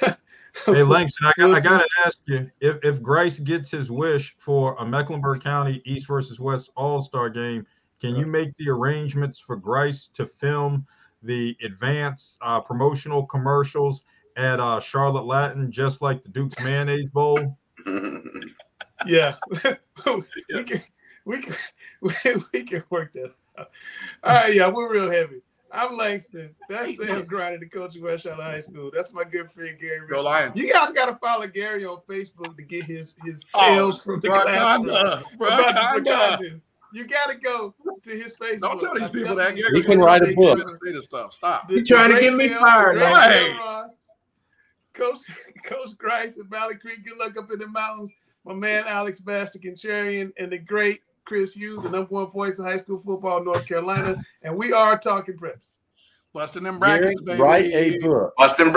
Hey Langston, I, I got to ask you if if Grice gets his wish for a Mecklenburg County East versus West All Star game, can you make the arrangements for Grice to film the advance uh, promotional commercials at uh, Charlotte Latin, just like the Duke's Mayonnaise Bowl? Yeah, we can we can we, we can work that. Out. All right, yeah, we're real heavy. I'm Langston. That's Sam Griner, the coach of West Charlotte High School. That's my good friend Gary. Go Lions. You guys got to follow Gary on Facebook to get his his Oh, tales from the classroom Wakanda, about the Wakanda. You got to go to his Facebook. Don't tell these I'm people that. you, Gary He can write a they- book. Administrative stuff. Stop. the- He trying to get me fired, Bill- man. Bill Ross, Coach Coach Grice and Valley Creek. Good luck up in the mountains. My man Alex Bastican and the great Chris Hughes, the number one voice of high school football in North Carolina. And we are talking preps. Busting them Gary, brackets, baby. write a book. Bustin'